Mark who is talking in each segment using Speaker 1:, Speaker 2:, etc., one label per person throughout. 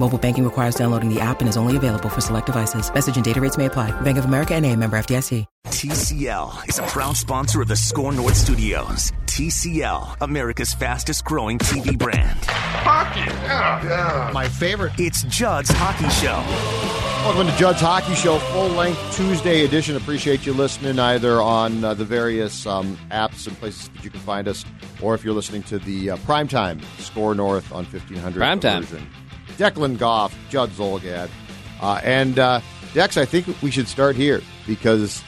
Speaker 1: Mobile banking requires downloading the app and is only available for select devices. Message and data rates may apply. Bank of America and a member FDIC.
Speaker 2: TCL is a proud sponsor of the Score North Studios. TCL, America's fastest growing TV brand.
Speaker 3: Hockey, yeah, yeah.
Speaker 4: My favorite.
Speaker 2: It's Judd's Hockey Show.
Speaker 4: Welcome to Judd's Hockey Show, full length Tuesday edition. Appreciate you listening either on uh, the various um, apps and places that you can find us, or if you're listening to the uh, primetime Score North on 1500
Speaker 5: Primetime.
Speaker 4: version. Declan Goff, Judd Zulgad. Uh, and uh, Dex, I think we should start here because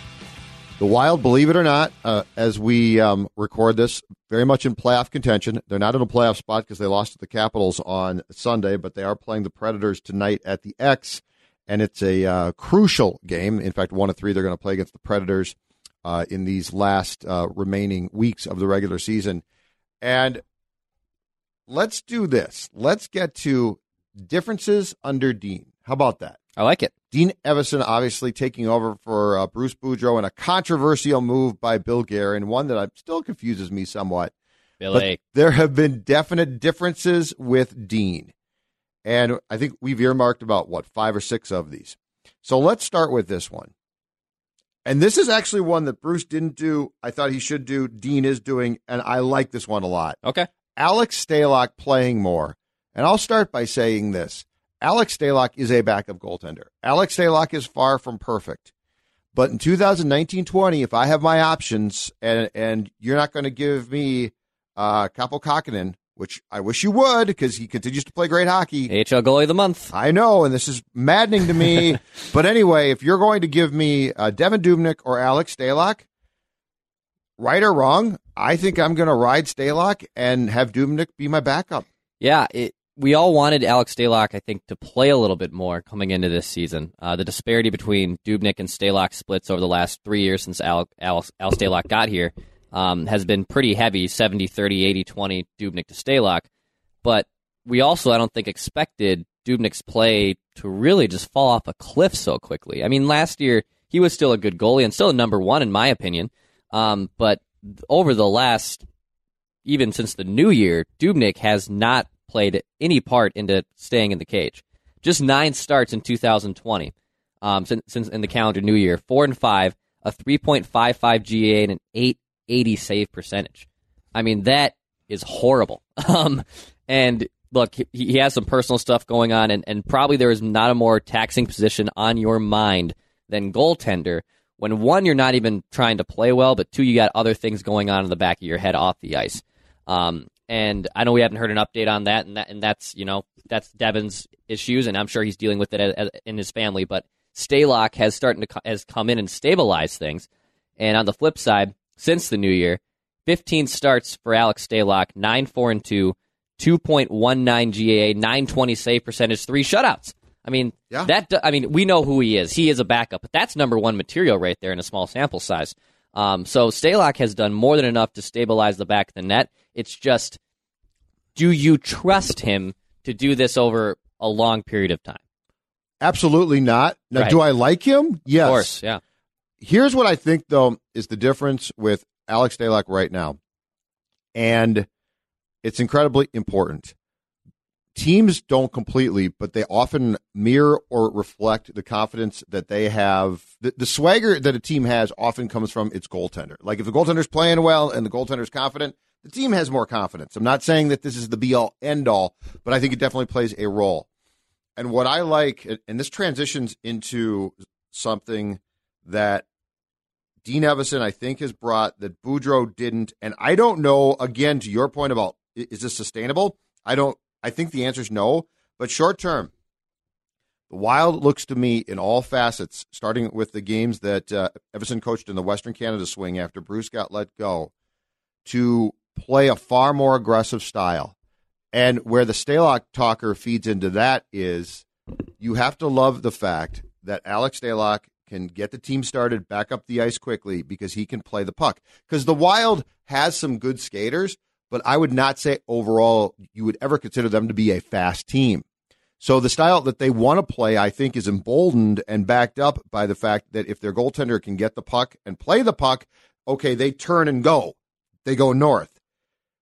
Speaker 4: the Wild, believe it or not, uh, as we um, record this, very much in playoff contention. They're not in a playoff spot because they lost to the Capitals on Sunday, but they are playing the Predators tonight at the X, and it's a uh, crucial game. In fact, one of three they're going to play against the Predators uh, in these last uh, remaining weeks of the regular season. And let's do this. Let's get to differences under Dean. How about that?
Speaker 5: I like it.
Speaker 4: Dean Evason obviously taking over for uh, Bruce Boudreau in a controversial move by Bill Guerin, one that I'm, still confuses me somewhat.
Speaker 5: Billy.
Speaker 4: But there have been definite differences with Dean. And I think we've earmarked about, what, five or six of these. So let's start with this one. And this is actually one that Bruce didn't do. I thought he should do. Dean is doing, and I like this one a lot.
Speaker 5: Okay.
Speaker 4: Alex Stalock playing more. And I'll start by saying this Alex Stalock is a backup goaltender. Alex Stalock is far from perfect. But in 2019 20, if I have my options and, and you're not going to give me uh, Kaapo Kahkonen, which I wish you would because he continues to play great hockey.
Speaker 5: AHL goalie of the month.
Speaker 4: I know, and this is maddening to me. but anyway, if you're going to give me uh, Devin Dubnyk or Alex Stalock, right or wrong, I think I'm going to ride Stalock and have Dubnyk be my backup.
Speaker 5: Yeah, it, we all wanted Alex Stalock, I think, to play a little bit more coming into this season. Uh, the disparity between Dubnyk and Stalock splits over the last three years since Al, Al, Al Stalock got here um, has been pretty heavy 70 30, 80 20 Dubnyk to Stalock. But we also, I don't think, expected Dubnyk's play to really just fall off a cliff so quickly. I mean, last year, he was still a good goalie and still a number one, in my opinion. Um, but over the last, even since the new year, Dubnyk has not played any part into staying in the cage. Just nine starts in 2020, um, since, since in the calendar new year, four and five, a 3.55 GA and an 880 save percentage. I mean, that is horrible. Um, and look, he, he has some personal stuff going on, and, and probably there is not a more taxing position on your mind than goaltender. When one, you're not even trying to play well, but two, you got other things going on in the back of your head off the ice. Um, and I know we haven't heard an update on that, and that and that's you know that's Devin's issues, and I'm sure he's dealing with it as, as, in his family. But Stalock has starting to has come in and stabilized things. And on the flip side, since the new year, 15 starts for Alex Stalock, nine four and two, 2.19 GAA, 920 save percentage, three shutouts. I mean,
Speaker 4: Yeah.
Speaker 5: that I mean, we know who he is. He is a backup, but that's number one material right there in a small sample size. Um, so Stalock has done more than enough to stabilize the back of the net. It's just, do you trust him to do this over a long period of time?
Speaker 4: Absolutely not. Now,
Speaker 5: Right.
Speaker 4: do I like him? Yes.
Speaker 5: Of course, yeah.
Speaker 4: Here's what I think, though, is the difference with Alex Stalock right now. And it's incredibly important. Teams don't completely, but they often mirror or reflect the confidence that they have. The, the swagger that a team has often comes from its goaltender. Like if the goaltender's playing well and the goaltender's confident, the team has more confidence. I'm not saying that this is the be all end all, but I think it definitely plays a role. And what I like, and this transitions into something that Dean Evason, I think, has brought that Boudreau didn't. And I don't know, again, to your point about is this sustainable? I don't, I think the answer is no. But short term, the Wild looks to me in all facets, starting with the games that uh, coached in the Western Canada swing after Bruce got let go, to play a far more aggressive style. And where the Stalock talker feeds into that is you have to love the fact that Alex Stalock can get the team started back up the ice quickly because he can play the puck. Because the Wild has some good skaters, but I would not say overall you would ever consider them to be a fast team. So the style that they want to play, I think, is emboldened and backed up by the fact that if their goaltender can get the puck and play the puck, okay, they turn and go. They go north.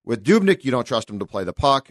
Speaker 4: With Dubnyk, you don't trust him to play the puck.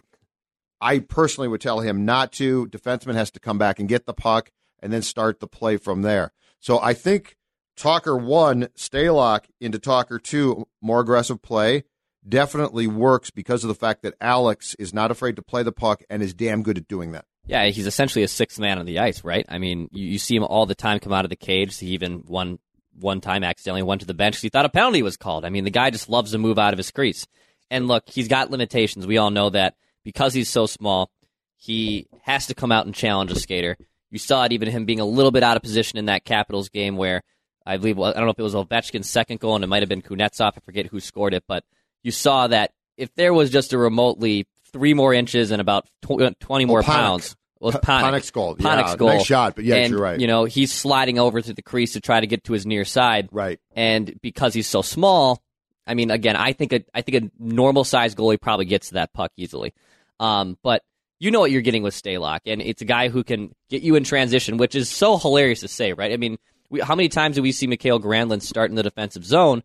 Speaker 4: I personally would tell him not to. Defenseman has to come back and get the puck and then start the play from there. So I think Talker one, Stalock into Talker two, more aggressive play definitely works because of the fact that Alex is not afraid to play the puck and is damn good at doing that.
Speaker 5: Yeah, he's essentially a sixth man on the ice, right? I mean, you, you see him all the time come out of the cage. He even one one time accidentally went to the bench because he thought a penalty was called. I mean, the guy just loves to move out of his crease. And look, he's got limitations. We all know that because he's so small, he has to come out and challenge a skater. You saw it even him being a little bit out of position in that Capitals game where I believe I don't know if it was Ovechkin's second goal and it might have been Kuznetsov. I forget who scored it, but you saw that if there was just a remotely three more inches and about uh, twenty more pounds.
Speaker 4: Was
Speaker 5: Panik.
Speaker 4: Panik's goal.
Speaker 5: Panik's
Speaker 4: yeah,
Speaker 5: goal.
Speaker 4: Nice shot, but yeah,
Speaker 5: and,
Speaker 4: you're right.
Speaker 5: You know, he's sliding over to the crease to try to get to his near side.
Speaker 4: Right.
Speaker 5: And because he's so small, I mean, again, I think a I think a normal size goalie probably gets to that puck easily. Um, but you know what you're getting with Stalock, and it's a guy who can get you in transition, which is so hilarious to say, right? I mean, we, how many times do we see Mikael Granlund start in the defensive zone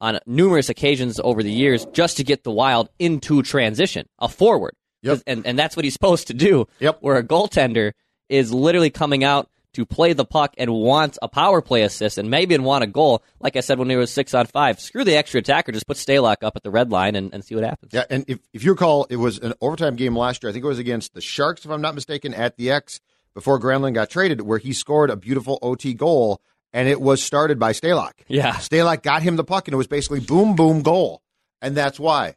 Speaker 5: on numerous occasions over the years just to get the Wild into transition, a forward?
Speaker 4: Yep.
Speaker 5: And and that's what he's supposed to do.
Speaker 4: Yep.
Speaker 5: Where a goaltender is literally coming out to play the puck and want a power play assist and maybe and want a goal. Like I said when he was six on five, screw the extra attacker, just put Stalock up at the red line and, and see what happens.
Speaker 4: Yeah, and if, if you recall, it was an overtime game last year. I think it was against the Sharks, if I'm not mistaken, at the X before Granlund got traded, where he scored a beautiful OT goal, and it was started by Stalock.
Speaker 5: Yeah.
Speaker 4: Stalock got him the puck, and it was basically boom, boom, goal, and that's why.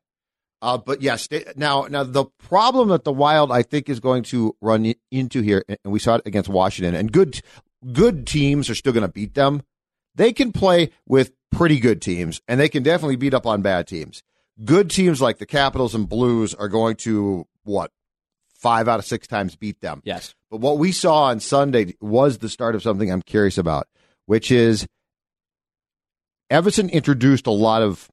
Speaker 4: Uh, but yes, now now the problem that the Wild I think is going to run into here, and we saw it against Washington, and good good teams are still going to beat them. They can play with pretty good teams, and they can definitely beat up on bad teams. Good teams like the Capitals and Blues are going to what five out of six times beat them.
Speaker 5: Yes.
Speaker 4: But what we saw on Sunday was the start of something I'm curious about, which is Evason introduced a lot of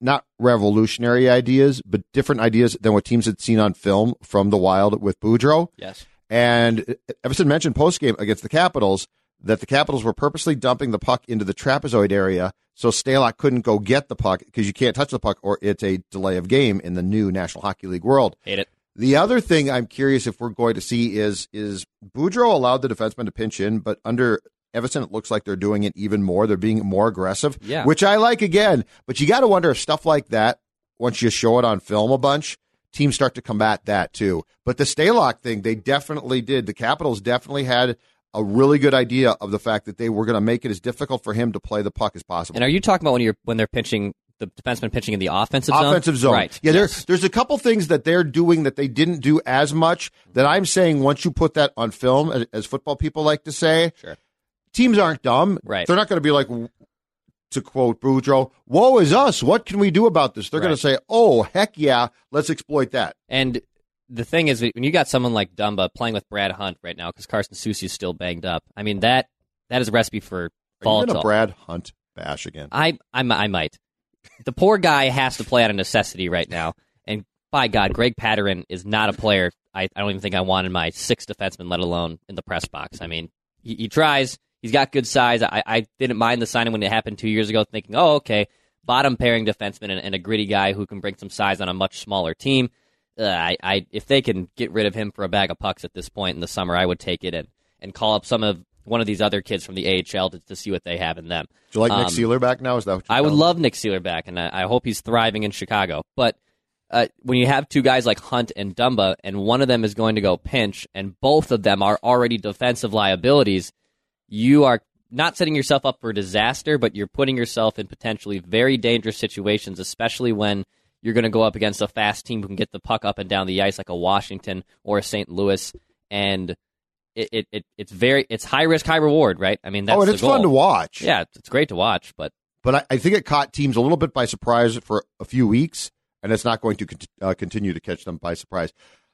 Speaker 4: not revolutionary ideas, but different ideas than what teams had seen on film from the Wild with Boudreau.
Speaker 5: Yes.
Speaker 4: And Evason mentioned post game against the Capitals that the Capitals were purposely dumping the puck into the trapezoid area so Stalock couldn't go get the puck because you can't touch the puck or it's a delay of game in the new National Hockey League world.
Speaker 5: Hate it.
Speaker 4: The other thing I'm curious if we're going to see is is Boudreau allowed the defenseman to pinch in, but under Evason, it looks like they're doing it even more. They're being more aggressive,
Speaker 5: Yeah.
Speaker 4: which I like again. But you got to wonder if stuff like that, once you show it on film a bunch, teams start to combat that too. But the Stalock thing, they definitely did. The Capitals definitely had a really good idea of the fact that they were going to make it as difficult for him to play the puck as possible.
Speaker 5: And are you talking about when you're when they're pitching the defenseman pitching in the offensive zone?
Speaker 4: offensive zone.
Speaker 5: Right.
Speaker 4: Yeah,
Speaker 5: Yes.
Speaker 4: there's there's a couple things that they're doing that they didn't do as much that I'm saying once you put that on film, as, as football people like to say,
Speaker 5: Sure.
Speaker 4: Teams aren't dumb.
Speaker 5: Right.
Speaker 4: They're not going to be like, to quote Boudreau, "Woe is us! What can we do about this?" They're going to say, "Oh heck yeah, let's exploit that."
Speaker 5: And the thing is, when you got someone like Dumba playing with Brad Hunt right now, because Carson Soucy is still banged up. I mean that that is a recipe for
Speaker 4: Are you. Brad Hunt bash again?
Speaker 5: I, I I might. The poor guy has to play out of necessity right now, and by God, Greg Pateryn is not a player. I, I don't even think I wanted my sixth defenseman, let alone in the press box. I mean, he, he tries. He's got good size. I, I didn't mind the signing when it happened two years ago, thinking, oh, okay, bottom pairing defenseman and, and a gritty guy who can bring some size on a much smaller team. Uh, I, I, if they can get rid of him for a bag of pucks at this point in the summer, I would take it and, and call up some of one of these other kids from the AHL to, to see what they have in them.
Speaker 4: Do you like Nick
Speaker 5: Um,
Speaker 4: Seeler back now? Is that what you're
Speaker 5: I would love Nick Seeler back, and I, I hope he's thriving in Chicago. But uh, when you have two guys like Hunt and Dumba, and one of them is going to go pinch, and both of them are already defensive liabilities, you are not setting yourself up for disaster, but you're putting yourself in potentially very dangerous situations, especially when you're going to go up against a fast team who can get the puck up and down the ice, like a Washington or a St. Louis, and it, it, it it's very it's high risk, high reward, right? I mean, that's
Speaker 4: oh, and it's fun to watch.
Speaker 5: Yeah, it's great to watch, but
Speaker 4: but I, I think it caught teams a little bit by surprise for a few weeks, and it's not going to cont- uh, continue to catch them by surprise.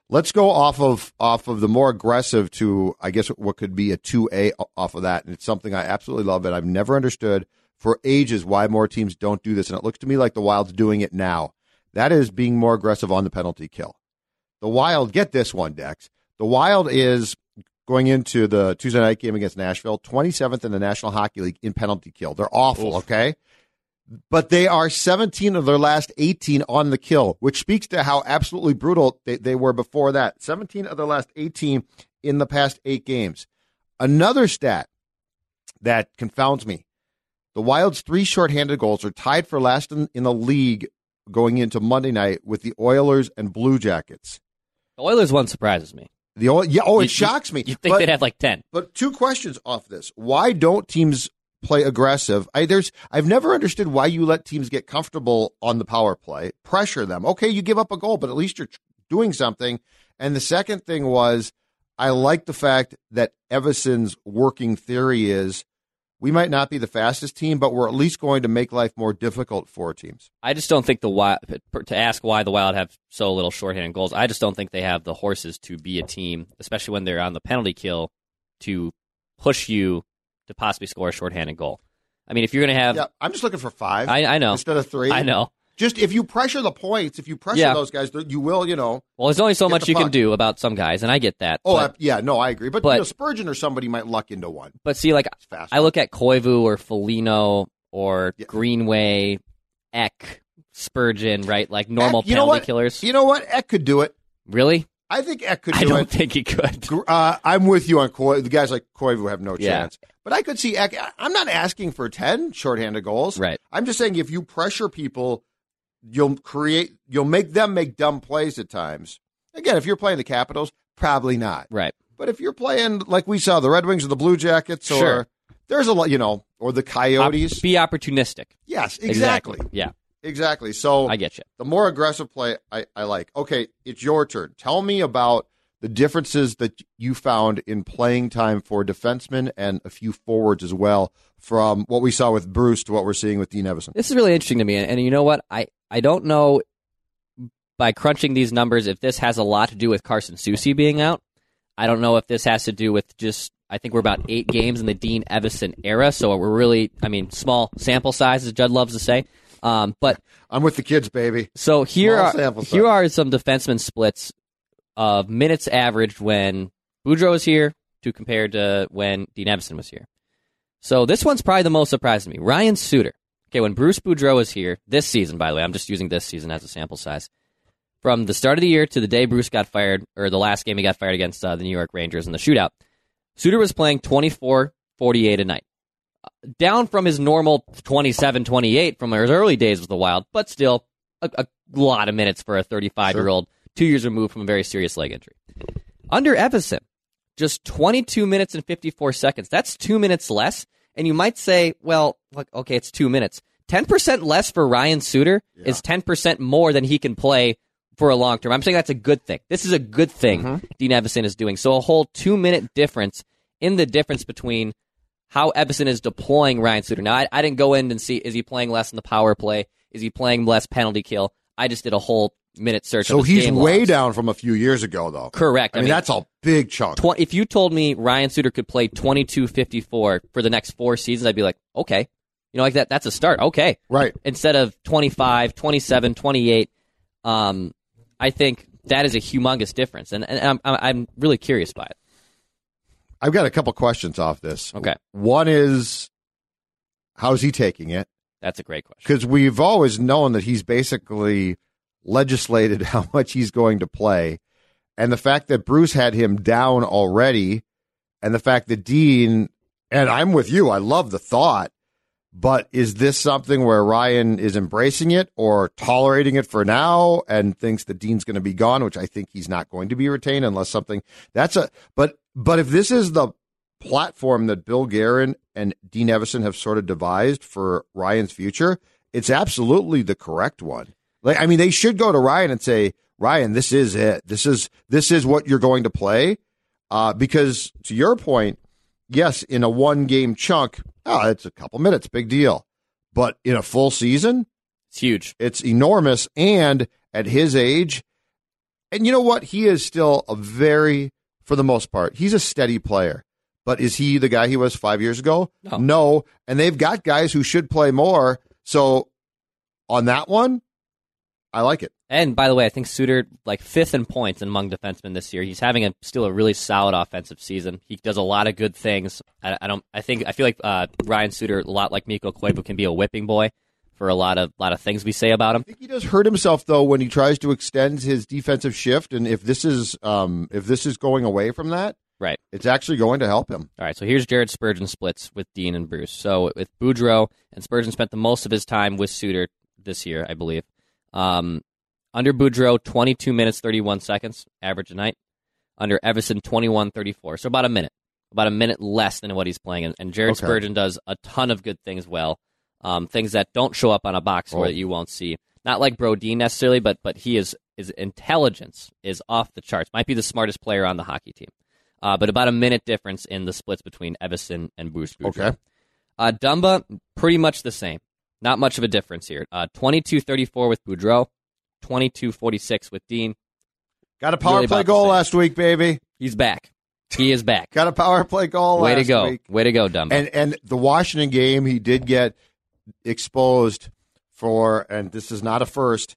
Speaker 4: Let's go off of off of the more aggressive to I guess what could be a two A off of that, and it's something I absolutely love, and I've never understood for ages why more teams don't do this, and it looks to me like the Wild's doing it now. That is being more aggressive on the penalty kill. The Wild get this one, Dex. The Wild is going into the Tuesday night game against Nashville, 27th in the National Hockey League in penalty kill. They're awful,
Speaker 5: Oof.
Speaker 4: okay? But they are 17 of their last 18 on the kill, which speaks to how absolutely brutal they, they were before that. 17 of their last 18 in the past eight games. Another stat that confounds me the Wild's three shorthanded goals are tied for last in, in the league going into Monday night with the Oilers and Blue Jackets.
Speaker 5: the Oilers one surprises me.
Speaker 4: The Oil, yeah, oh, it
Speaker 5: You-
Speaker 4: shocks me.
Speaker 5: You think
Speaker 4: But-
Speaker 5: they'd have like ten?
Speaker 4: but two questions off this: Why don't teams play aggressive? I there's I've never understood why you let teams get comfortable on the power play, pressure them. Okay, you give up a goal, but at least you're doing something. And the second thing was, I like the fact that Evason's working theory is we might not be the fastest team, but we're at least going to make life more difficult for teams.
Speaker 5: I just don't think the Wild to ask why the Wild have so little shorthanded goals. I just don't think they have the horses to be a team, especially when they're on the penalty kill, to push you to possibly score a shorthanded goal. I mean, if you're going to have,
Speaker 4: Yeah, I'm just looking for five
Speaker 5: I, I know,
Speaker 4: instead of three.
Speaker 5: I know.
Speaker 4: Just if you pressure the points, if you pressure
Speaker 5: Yeah.
Speaker 4: those guys, you will. You know,
Speaker 5: Well, there's only so much you can do about some guys, and I get that.
Speaker 4: Oh,
Speaker 5: but,
Speaker 4: I- yeah, no, I agree. But,
Speaker 5: but-
Speaker 4: you know, Spurgeon or somebody might luck into one.
Speaker 5: but see, like I look at Koivu or Foligno or
Speaker 4: Yeah.
Speaker 5: Greenway, Ek, Spurgeon, right? Like normal
Speaker 4: Ek, you know
Speaker 5: penalty
Speaker 4: what?
Speaker 5: killers.
Speaker 4: You know what? Ek could do it.
Speaker 5: really?
Speaker 4: I think Ek could Do
Speaker 5: I
Speaker 4: do
Speaker 5: don't
Speaker 4: it.
Speaker 5: think he could.
Speaker 4: Uh, I'm with you on Koivu. The guys like Koivu have no
Speaker 5: Yeah.
Speaker 4: chance. But I could see I'm not asking for 10 shorthanded goals.
Speaker 5: Right.
Speaker 4: I'm just saying if you pressure people, you'll create, you'll make them make dumb plays at times. Again, if you're playing the Capitals, probably not.
Speaker 5: Right.
Speaker 4: But if you're playing like we saw the Red Wings or the Blue Jackets, or
Speaker 5: Sure.
Speaker 4: there's a lot, you know, or the Coyotes.
Speaker 5: be opportunistic.
Speaker 4: yes, exactly.
Speaker 5: Yeah,
Speaker 4: Exactly. So
Speaker 5: I get you.
Speaker 4: the more aggressive play I, I like. Okay, it's your turn. Tell me about the differences that you found in playing time for defensemen and a few forwards as well from what we saw with Bruce to what we're seeing with Dean Evason.
Speaker 5: This is really interesting to me, and, and you know what? I I don't know by crunching these numbers if this has a lot to do with Carson Soucy being out. I don't know if this has to do with just. I think we're about eight games in the Dean Evason era, so we're really, I mean, small sample size, as Judd loves to say. Um, but
Speaker 4: I'm with the kids, baby.
Speaker 5: So here
Speaker 4: Small
Speaker 5: are here are some defenseman splits of minutes averaged when Boudreau was here to compare to when Dean Evason was here. So this one's probably the most surprising to me. Ryan Suter. Okay, when Bruce Boudreau was here this season, by the way, I'm just using this season as a sample size. From the start of the year to the day Bruce got fired, or the last game he got fired against uh, the New York Rangers in the shootout, Suter was playing 24 48 a night. Uh, Down from his normal 27 28 from his early days with the Wild, but still a, a lot of minutes for a 35 year old, two years removed from a very serious leg injury. Under Evason, just 22 minutes and 54 seconds. That's two minutes less. And you might say, well, look, okay, it's two minutes. 10% less for Ryan Suter is 10% more than he can play for a long term. I'm saying that's a good thing. This is a good thing mm-hmm. Dean Evason is doing. So a whole two minute difference in the difference between how Evason is deploying Ryan Suter. Now, I, I didn't go in and see is he playing less in the power play? Is he playing less penalty kill? I just did a whole minute search.
Speaker 4: So
Speaker 5: of
Speaker 4: he's
Speaker 5: game
Speaker 4: way
Speaker 5: logs.
Speaker 4: down from a few years ago, though.
Speaker 5: Correct.
Speaker 4: I mean, that's a big chunk.
Speaker 5: Tw- if you told me Ryan Suter could play 22-54 for the next four seasons, I'd be like, okay. You know, like that, that's a start. Okay.
Speaker 4: Right.
Speaker 5: Instead of 25, 27, 28, um, I think that is a humongous difference. And, and I'm, I'm I'm really curious by it.
Speaker 4: I've got a couple questions off this.
Speaker 5: Okay.
Speaker 4: One is, how's he taking it?
Speaker 5: That's a great question.
Speaker 4: because we've always known that he's basically legislated how much he's going to play, and the fact that Bruce had him down already, and the fact that Dean and I'm with you. I love the thought, but is this something where Ryan is embracing it or tolerating it for now and thinks that Dean's going to be gone, which I think he's not going to be retained unless something that's a but but if this is the platform that Bill Guerin and Dean Evason have sort of devised for Ryan's future, it's absolutely the correct one. Like, I mean, they should go to Ryan and say, Ryan, this is it. This is this is what you're going to play. Uh, because to your point, yes, in a one game chunk, oh, it's a couple minutes, big deal. But in a full season,
Speaker 5: It's huge.
Speaker 4: it's enormous. And at his age, and you know what? He is still a very, for the most part, he's a steady player. But is he the guy he was five years ago?
Speaker 5: No.
Speaker 4: And they've got guys who should play more. So on that one, I like it.
Speaker 5: And by the way, I think Suter like fifth in points among defensemen this year. He's having a still a really solid offensive season. He does a lot of good things. I, I don't. I think I feel like uh, Ryan Suter, a lot like Mikko Koivu, can be a whipping boy for a lot of lot of things we say about him.
Speaker 4: I think he does hurt himself though when he tries to extend his defensive shift. And if this is um, if this is going away from that,
Speaker 5: Right.
Speaker 4: it's actually going to help him.
Speaker 5: All right, so here's Jared Spurgeon splits with Dean and Bruce. So with Boudreau and Spurgeon spent the most of his time with Suter this year, I believe. Um, under Boudreau, 22 minutes 31 seconds average a night. Under Evason, 21 34. So about a minute, about a minute less than what he's playing. And, and Jared
Speaker 4: Okay.
Speaker 5: Spurgeon does a ton of good things well, um, things that don't show up on a box score
Speaker 4: Oh.
Speaker 5: that you won't see. Not like Brodin necessarily, but but he is his intelligence is off the charts. Might be the smartest player on the hockey team. Uh, but about a minute difference in the splits between Evason and Bruce Boudreau.
Speaker 4: Okay.
Speaker 5: Uh, Dumba, pretty much the same. Not much of a difference here. Uh, 22-34 with Boudreau, 22-46 with Dean.
Speaker 4: Got a power
Speaker 5: Really
Speaker 4: play goal last week, baby.
Speaker 5: He's back. He is back.
Speaker 4: Got a power play goal.
Speaker 5: Way to go.
Speaker 4: week.
Speaker 5: Way to go, Dumba.
Speaker 4: And and the Washington game, he did get exposed for, and this is not a first.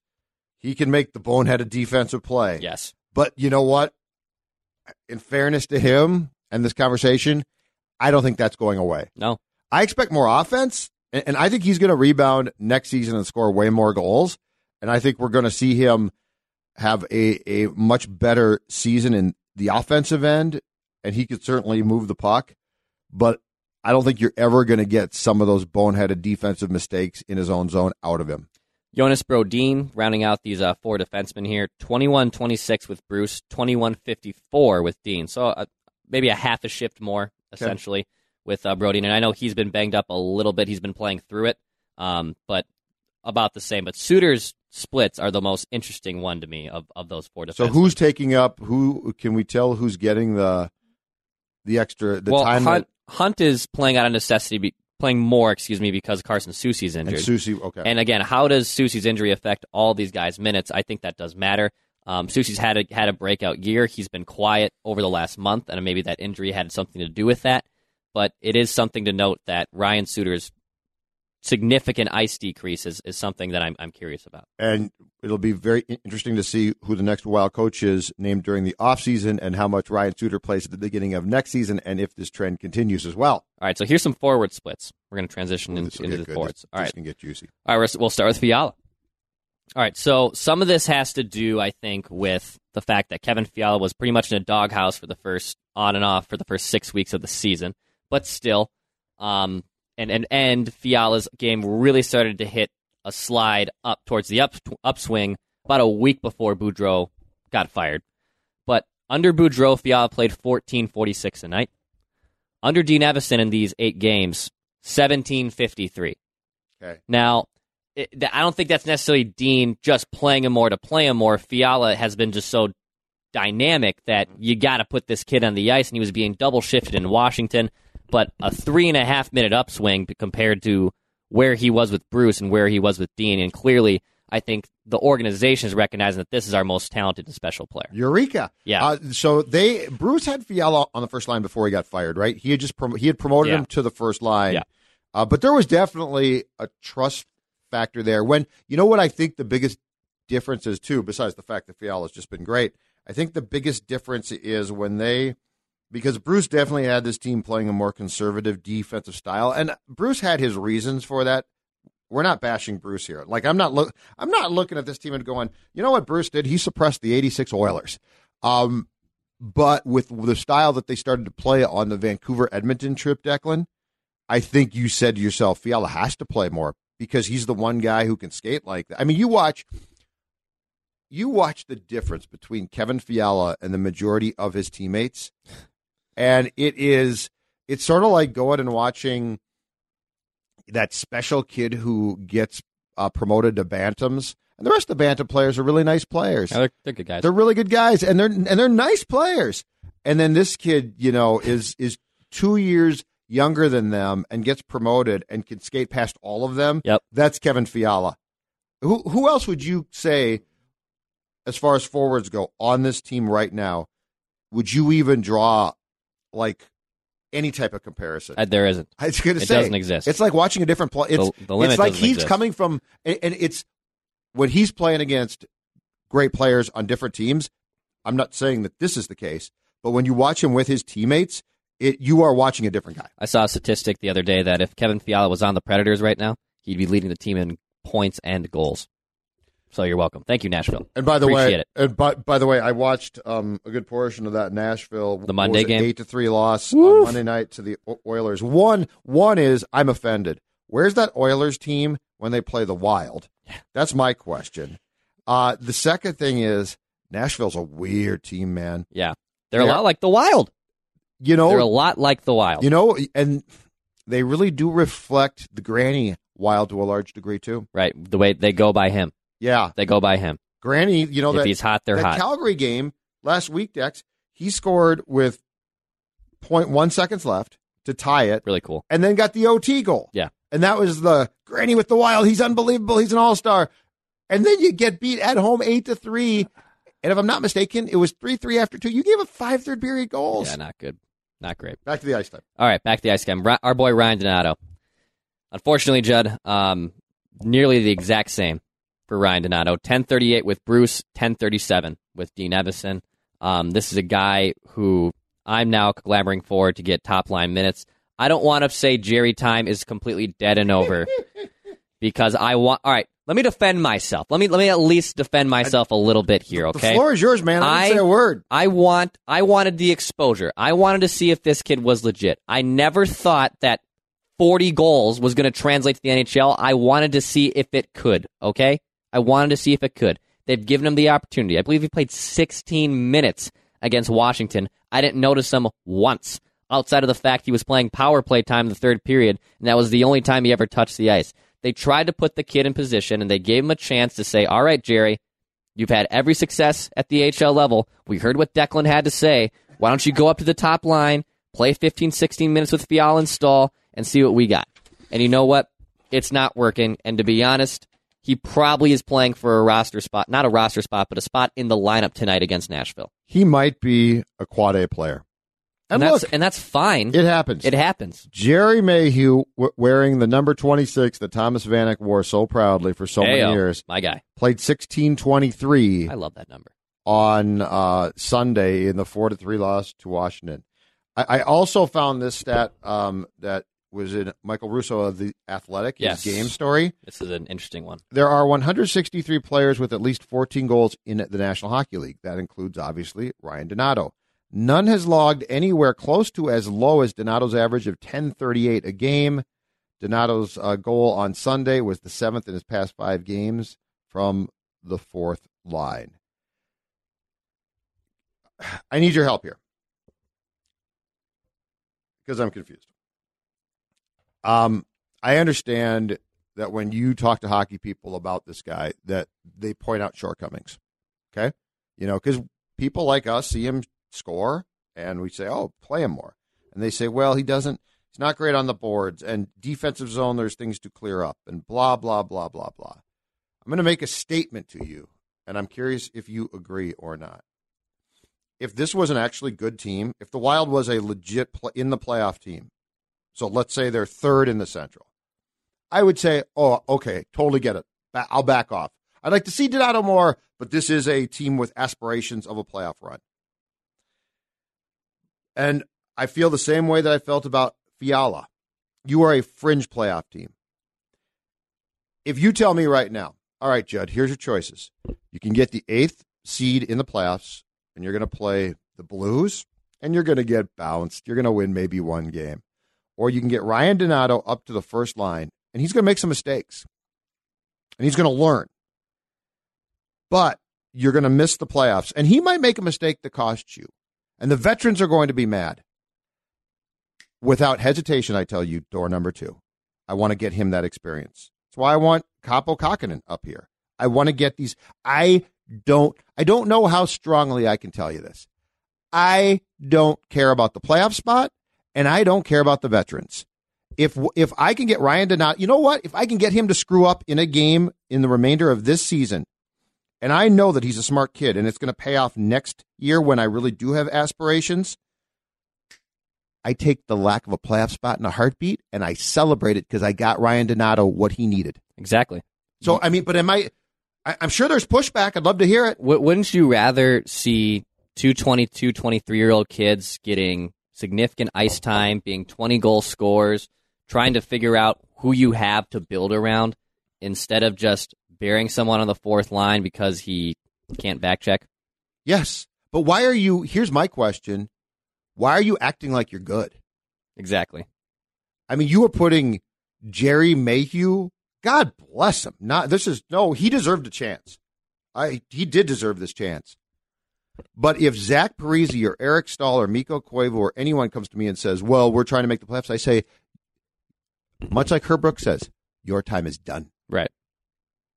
Speaker 4: He can make the boneheaded defensive play.
Speaker 5: yes.
Speaker 4: But you know what? In fairness to him and this conversation, I don't think that's going away.
Speaker 5: No.
Speaker 4: I expect more offense, and, and I think he's going to rebound next season and score way more goals. And I think we're going to see him have a, a much better season in the offensive end, and he could certainly move the puck. But I don't think you're ever going to get some of those boneheaded defensive mistakes in his own zone out of him.
Speaker 5: Jonas Brodin rounding out these uh, four defensemen here. 21-26 with Bruce, 21-54 with Dean. So uh, maybe a half a shift more, essentially, with uh, Brodin. And I know he's been banged up a little bit. He's been playing through it, um, but about the same. But Suter's splits are the most interesting one to me of, of those four defensemen.
Speaker 4: So who's taking up? Who can we tell who's getting the the extra the
Speaker 5: well,
Speaker 4: time?
Speaker 5: Hunt,
Speaker 4: that,
Speaker 5: Hunt is playing out of necessity, playing more, excuse me, because Carson Soucy's
Speaker 4: and
Speaker 5: injured.
Speaker 4: Soucy, okay.
Speaker 5: And again, how does Soucy's injury affect all these guys' minutes? I think that does matter. Um, Soucy's had a, had a breakout year. He's been quiet over the last month, and maybe that injury had something to do with that. But it is something to note that Ryan Suter's significant ice decrease is, is something that I'm, I'm curious about.
Speaker 4: and it'll be very interesting to see who the next wild coach is named during the offseason and how much Ryan Suter plays at the beginning of next season and if this trend continues as well.
Speaker 5: All right, so here's some forward splits. We're going to transition
Speaker 4: Ooh,
Speaker 5: in- into the
Speaker 4: good.
Speaker 5: forwards.
Speaker 4: This,
Speaker 5: All right,
Speaker 4: this can get juicy.
Speaker 5: All right, we'll start with Fiala. All right, so some of this has to do, I think, with the fact that Kevin Fiala was pretty much in a doghouse for the first on and off for the first six weeks of the season, but still, um, and and and Fiala's game really started to hit a slide up towards the up upswing about a week before Boudreau got fired. But under Boudreau, Fiala played fourteen forty six a night. Under Dean Evason in these eight games, seventeen fifty three.
Speaker 4: Okay.
Speaker 5: Now, it, I don't think that's necessarily Dean just playing him more to play him more. Fiala has been just so dynamic that you got to put this kid on the ice, and he was being double shifted in Washington. But a three and a half minute upswing compared to where he was with Bruce and where he was with Dean, and clearly, I think the organization is recognizing that this is our most talented and special player.
Speaker 4: Eureka!
Speaker 5: Yeah.
Speaker 4: Uh, so they Bruce had Fiala on the first line before he got fired, right? He had just prom- he had promoted
Speaker 5: Yeah.
Speaker 4: him to the first line.
Speaker 5: Yeah.
Speaker 4: Uh, but there was definitely a trust factor there. When you know what I think the biggest difference is too, besides the fact that Fiala's just been great. I think the biggest difference is when they because Bruce definitely had this team playing a more conservative defensive style, and Bruce had his reasons for that. We're not bashing Bruce here. Like I'm not look I'm not looking at this team and going, you know what Bruce did? He suppressed the 86 Oilers. Um, but with the style that they started to play on the Vancouver Edmonton trip, Declan, I think you said to yourself, Fiala has to play more because he's the one guy who can skate like that. I mean, you watch you watch the difference between Kevin Fiala and the majority of his teammates, and it is it's sort of like going and watching that special kid who gets uh, promoted to bantams, and the rest of the bantam players are really nice players.
Speaker 5: They're, they're good guys.
Speaker 4: They're really good guys, and they're and they're nice players. And then this kid, you know, is is two years younger than them and gets promoted and can skate past all of them.
Speaker 5: Yep.
Speaker 4: That's Kevin Fiala. Who who else would you say, as far as forwards go, on this team right now? Would you even draw like any type of comparison?
Speaker 5: Uh, there isn't.
Speaker 4: I was going to
Speaker 5: It
Speaker 4: say
Speaker 5: doesn't exist.
Speaker 4: It's like watching a different play. It's,
Speaker 5: The- the limit
Speaker 4: it's like he's
Speaker 5: exist.
Speaker 4: coming from, and and it's when he's playing against great players on different teams. I'm not saying that this is the case, but when you watch him with his teammates, it you are watching a different guy.
Speaker 5: I saw a statistic the other day that if Kevin Fiala was on the Predators right now, he'd be leading the team in points and goals. So you're welcome. Thank you, Nashville.
Speaker 4: And by the
Speaker 5: Appreciate
Speaker 4: way,
Speaker 5: it.
Speaker 4: and by, by the way, I watched um, a good portion of that Nashville
Speaker 5: The Monday game?
Speaker 4: eight to three loss on Monday night to the Oilers. One one is I'm offended. Where's that Oilers team when they play the Wild? That's my question. Uh, the second thing is Nashville's a weird team, man.
Speaker 5: Yeah, they're a lot like the Wild.
Speaker 4: You know,
Speaker 5: They're a lot like the Wild.
Speaker 4: you know, and they really do reflect the Granny Wild to a large degree too.
Speaker 5: right? The way they go by him,
Speaker 4: Yeah,
Speaker 5: they go by him.
Speaker 4: Granny. You know
Speaker 5: if
Speaker 4: that
Speaker 5: he's hot, they're hot.
Speaker 4: Calgary game last week, Dex, he scored with 0.1 seconds left to tie it,
Speaker 5: really cool.
Speaker 4: and then got the OT goal.
Speaker 5: Yeah.
Speaker 4: And that was the Granny with the Wild. He's unbelievable. He's an all star. And then you get beat at home 8 to 3. And if I'm not mistaken, it was 3 3 after two. You gave up five third period goals.
Speaker 5: Yeah, not good. Not great.
Speaker 4: Back to the ice time.
Speaker 5: All right, back to the ice game. Our boy Ryan Donato. Unfortunately, Judd, um, nearly the exact same for Ryan Donato. 1038 with Bruce, 1037 with Dean Evason. Um, this is a guy who I'm now clamoring for to get top line minutes. I don't want to say Gerry time is completely dead and over because I want. All right, let me defend myself. Let me let me at least defend myself a little bit here. Okay,
Speaker 4: The floor is yours, man. I
Speaker 5: I-
Speaker 4: say a word.
Speaker 5: I want I wanted the exposure. I wanted to see if this kid was legit. I never thought that 40 goals was going to translate to the NHL. I wanted to see if it could, okay? I wanted to see if it could. They've given him the opportunity. I believe he played 16 minutes against Washington. I didn't notice him once outside of the fact he was playing power play time in the third period, and that was the only time he ever touched the ice. They tried to put the kid in position and they gave him a chance to say, "All right, Gerry, You've had every success at the HL level. We heard what Declan had to say. Why don't you go up to the top line, play 15, 16 minutes with Fiala and Staal, and see what we got? And you know what? It's not working. And to be honest, he probably is playing for a roster spot, not a roster spot, but a spot in the lineup tonight against Nashville.
Speaker 4: He might be a quad A player. And,
Speaker 5: And, that's
Speaker 4: look,
Speaker 5: and that's fine.
Speaker 4: it happens.
Speaker 5: it happens.
Speaker 4: Gerry Mayhew, w- wearing the number 26 that Thomas Vanek wore so proudly for so many years,
Speaker 5: my guy.
Speaker 4: played 1623
Speaker 5: I love that number.
Speaker 4: on uh, Sunday in the 4 to 3 loss to Washington. I, I also found this stat um, that was in Michael Russo of The Athletic, his
Speaker 5: Yes.
Speaker 4: game story.
Speaker 5: This is an interesting one.
Speaker 4: There are 163 players with at least 14 goals in the National Hockey League. That includes, obviously, Ryan Donato. None has logged anywhere close to as low as Donato's average of 1038 a game. Donato's uh, goal on Sunday was the seventh in his past five games from the fourth line. I need your help here because I'm confused. Um, I understand that when you talk to hockey people about this guy, that they point out shortcomings. Okay, you know, because people like us see him score, and we say, "Oh, play him more," and they say, "Well, he doesn't. He's not great on the boards, and defensive zone. There's things to clear up, and blah blah blah blah blah." I'm going to make a statement to you, and I'm curious if you agree or not. If this was an actually good team, if the Wild was a legit in the playoff team, so let's say they're third in the Central. I would say, oh, okay, totally get it. I'll back off. I'd like to see Donato more, but this is a team with aspirations of a playoff run. And I feel the same way that I felt about Fiala. You are a fringe playoff team. If you tell me right now, all right, Judd, here's your choices. You can get the eighth seed in the playoffs, and you're going to play the Blues, and you're going to get bounced. You're going to win maybe one game. Or you can get Ryan Donato up to the first line, and he's going to make some mistakes, and he's going to learn. But you're going to miss the playoffs, and he might make a mistake that costs you, and the veterans are going to be mad. without hesitation, I tell you, door number two. I want to get him that experience. That's why I want Kaapo Kahkonen up here. I want to get these. I don't. I don't know how strongly I can tell you this. I don't care about the playoff spot, and I don't care about the veterans. If if I can get Ryan Donato, you know what? If I can get him to screw up in a game in the remainder of this season, and I know that he's a smart kid, and it's going to pay off next year when I really do have aspirations. I take the lack of a playoff spot in a heartbeat, and I celebrate it because I got Ryan Donato what he needed.
Speaker 5: Exactly.
Speaker 4: So I mean, but am I? I I'm sure there's pushback. I'd love to hear it.
Speaker 5: Wouldn't you rather see two 22, 23 year old kids getting significant ice time, being 20 goal scorers, trying to figure out who you have to build around instead of just burying someone on the fourth line because he can't back check?
Speaker 4: Yes, but why are you? Here's my question: Why are you acting like you're good?
Speaker 5: Exactly.
Speaker 4: I mean, you were putting Gerry Mayhew. God bless him. Not this is no. He deserved a chance. I he did deserve this chance. But if Zach Parise or Eric Staal or Mikko Koivu or anyone comes to me and says, "Well, we're trying to make the playoffs," I say, much like Herb Brooks says, "Your time is done.
Speaker 5: Right.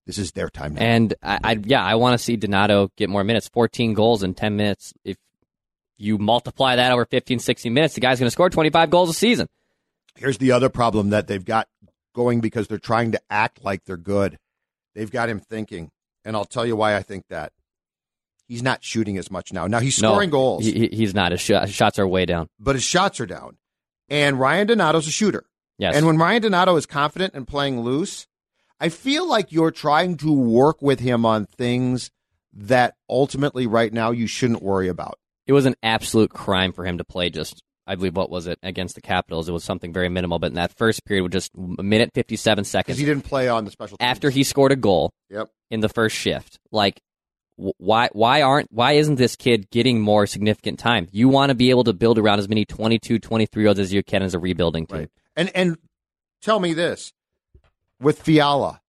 Speaker 4: This is their time now."
Speaker 5: And I, I yeah, I want to see Donato get more minutes. 14 goals in 10 minutes. If you multiply that over 15, 16 minutes, the guy's going to score 25 goals a season.
Speaker 4: Here's the other problem that they've got going because they're trying to act like they're good. They've got him thinking, and I'll tell you why I think that. He's not shooting as much now. Now he's scoring
Speaker 5: no,
Speaker 4: goals.
Speaker 5: He, he's not. His, his shots are way down.
Speaker 4: But his shots are down. And Ryan Donato's a shooter.
Speaker 5: Yes.
Speaker 4: And when Ryan Donato is confident and playing loose, I feel like you're trying to work with him on things that ultimately right now you shouldn't worry about.
Speaker 5: It was an absolute crime for him to play just I believe what was it against the Capitals? It was something very minimal, but in that first period, with just a minute fifty seven seconds,
Speaker 4: because he didn't play on the special. Teams.
Speaker 5: after he scored a goal.
Speaker 4: Yep.
Speaker 5: In the first shift, like why why aren't why isn't this kid getting more significant time? You want to be able to build around as many 22, 23 year olds as you can as a rebuilding team.
Speaker 4: Right. And and tell me this with Fiala.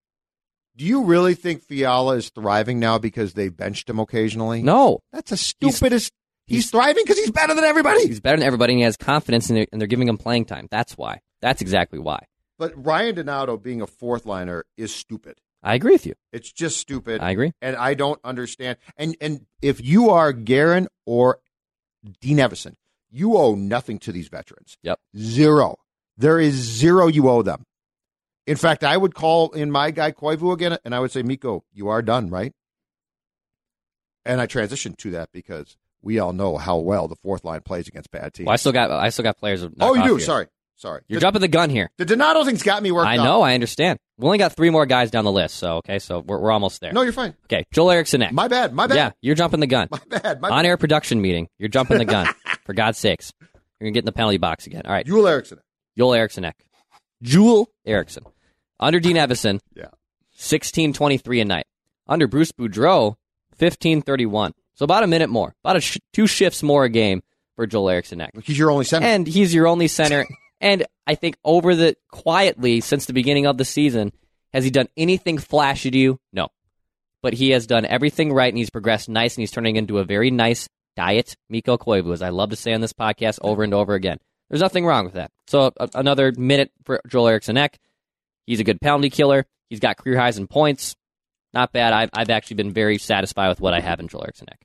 Speaker 4: Do you really think Fiala is thriving now because they benched him occasionally?
Speaker 5: No,
Speaker 4: that's the stupidest. He's, he's thriving because he's better than everybody.
Speaker 5: He's better than everybody, and he has confidence, and they're, and they're giving him playing time. That's why. That's exactly why.
Speaker 4: But Ryan Donato being a fourth liner is stupid.
Speaker 5: I agree with you.
Speaker 4: It's just stupid.
Speaker 5: I agree.
Speaker 4: And I don't understand. And and if you are Guerin or Dean Evason, you owe nothing to these veterans.
Speaker 5: Yep.
Speaker 4: Zero. There is zero you owe them. In fact, I would call in my guy Koivu again, and I would say, Mikko, you are done, right? And I transitioned to that because we all know how well the fourth line plays against bad teams.
Speaker 5: Well, I still got I still got players.
Speaker 4: Oh, you do.
Speaker 5: Here.
Speaker 4: Sorry, sorry.
Speaker 5: You're
Speaker 4: the,
Speaker 5: jumping the gun here.
Speaker 4: The Donato thing's got me worked.
Speaker 5: I know. I understand. We only got three more guys down the list, so okay, so we're, we're almost there.
Speaker 4: No, you're fine.
Speaker 5: Okay, Joel Eriksson.
Speaker 4: My bad. My bad.
Speaker 5: Yeah, you're jumping the gun.
Speaker 4: My bad. My
Speaker 5: On air production meeting. You're jumping the gun. For God's sakes, you're gonna get in the penalty box again. All right,
Speaker 4: Joel Eriksson.
Speaker 5: Joel Eriksson. Joel Eriksson. Under Dean Evason.
Speaker 4: Yeah.
Speaker 5: 16-23 a night. Under Bruce Boudreau, 15-31. So about a minute more, about a sh- two shifts more a game for Joel Eriksson.
Speaker 4: He's your only center,
Speaker 5: and he's your only center. and I think over the quietly since the beginning of the season, has he done anything flashy to you? No, but he has done everything right, and he's progressed nice, and he's turning into a very nice diet Mikko Koivu, as I love to say on this podcast over and over again. There's nothing wrong with that. So a- another minute for Joel Eriksson. Ek. He's a good penalty killer. He's got career highs in points. Not bad. I've, I've actually been very satisfied with what I have in Joel Eriksson. Ek.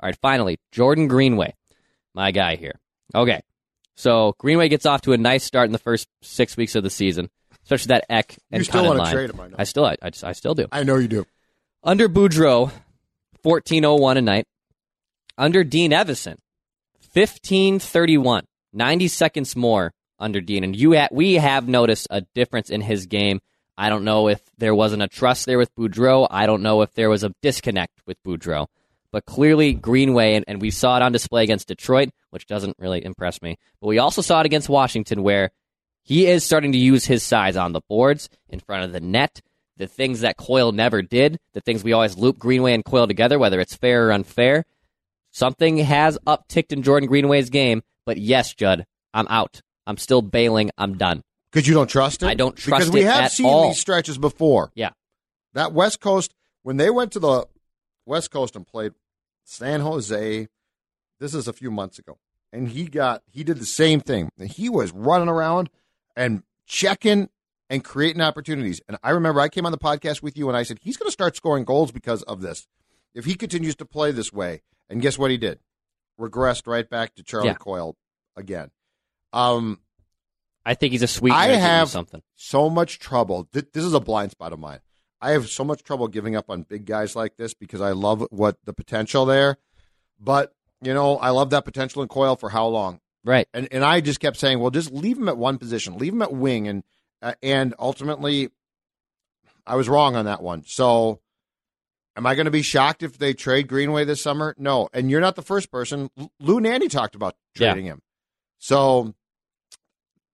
Speaker 5: All right, finally, Jordan Greenway, my guy here. Okay, so Greenway gets off to a nice start in the first six weeks of the season, especially that Ek and
Speaker 4: you still
Speaker 5: want
Speaker 4: to trade him, I know.
Speaker 5: I still, I, I, I still do.
Speaker 4: I know you do.
Speaker 5: Under Boudreau, fourteen oh one a night. Under Dean Evason, fifteen thirty one. 90 seconds more under Dean. And you ha- we have noticed a difference in his game. I don't know if there wasn't a trust there with Boudreau. I don't know if there was a disconnect with Boudreau. But clearly, Greenway, and, and we saw it on display against Detroit, which doesn't really impress me. But we also saw it against Washington, where he is starting to use his size on the boards, in front of the net, the things that Coyle never did, the things we always loop Greenway and Coyle together, whether it's fair or unfair. Something has upticked in Jordan Greenway's game, but yes, Judd, I'm out. I'm still bailing. I'm done.
Speaker 4: Because you don't trust it?
Speaker 5: I don't trust
Speaker 4: because we
Speaker 5: it
Speaker 4: have seen
Speaker 5: all.
Speaker 4: these stretches before.
Speaker 5: Yeah.
Speaker 4: That West Coast, when they went to the West Coast and played San Jose, this is a few months ago. and he got he did the same thing. He was running around and checking and creating opportunities. And I remember I came on the podcast with you and I said he's going to start scoring goals because of this. If he continues to play this way, and guess what he did? Regressed right back to Charlie
Speaker 5: Yeah.
Speaker 4: Coyle again. Um,
Speaker 5: I think he's a sweet.
Speaker 4: I have
Speaker 5: something.
Speaker 4: so much trouble. Th- This is a blind spot of mine. I have so much trouble giving up on big guys like this because I love what the potential there. But you know, I love that potential in Coyle for how long?
Speaker 5: Right.
Speaker 4: And and I just kept saying, well, just leave him at one position, leave him at wing, and uh, and ultimately, I was wrong on that one. So, am I going to be shocked if they trade Greenway this summer? No. And you're not the first person. L- Lou Nanne talked about
Speaker 5: Yeah.
Speaker 4: trading him. So,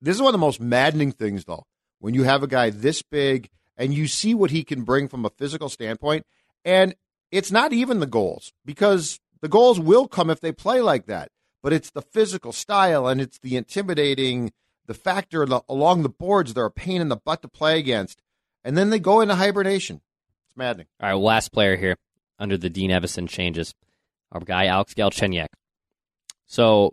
Speaker 4: this is one of the most maddening things, though, when you have a guy this big and you see what he can bring from a physical standpoint, and it's not even the goals because the goals will come if they play like that but it's the physical style and it's the intimidating the factor the, along the boards they're a pain in the butt to play against and then they go into hibernation it's maddening
Speaker 5: All right, last player here under the Dean Evason changes, our guy Alex Galchenyuk. So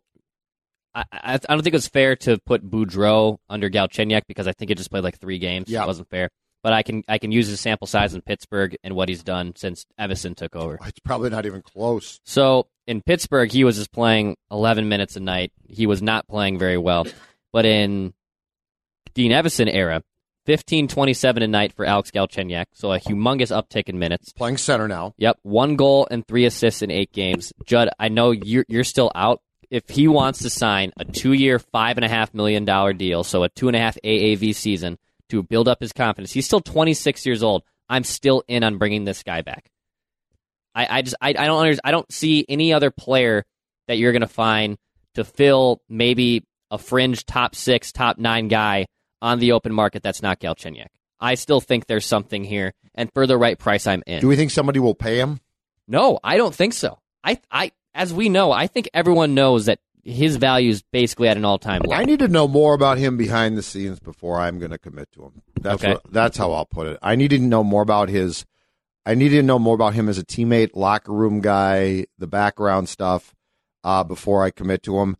Speaker 5: I, I, I don't think it was fair to put Boudreau under Galchenyuk because I think it just played like three games.
Speaker 4: Yeah.
Speaker 5: It wasn't fair. But I can I can use his sample size in Pittsburgh and what he's done since Evason took over.
Speaker 4: it's probably not even close
Speaker 5: So in Pittsburgh, he was just playing 11 minutes a night. He was not playing very well. But in Dean Evason era, 15 27 a night for Alex Galchenyuk. So a humongous uptick in minutes.
Speaker 4: playing center now
Speaker 5: Yep, one goal and three assists in eight games. Judd, I know you're you're still out. If he wants to sign a two-year, five and a half million dollar deal, so a two and a half AAV season to build up his confidence, he's still 26 years old. I'm still in on bringing this guy back. I, I just I, I don't under, I don't see any other player that you're going to find to fill maybe a fringe top six, top nine guy on the open market that's not Galchenyuk. I still think there's something here, and for the right price, I'm in.
Speaker 4: do we think somebody will pay him
Speaker 5: No, I don't think so. I, I, as we know, I think everyone knows that his value is basically at an all-time low.
Speaker 4: i need to know more about him behind the scenes before i'm going to commit to him that's
Speaker 5: Okay.
Speaker 4: what, that's how i'll put it i need to know more about his i need to know more about him as a teammate locker room guy the background stuff uh, before i commit to him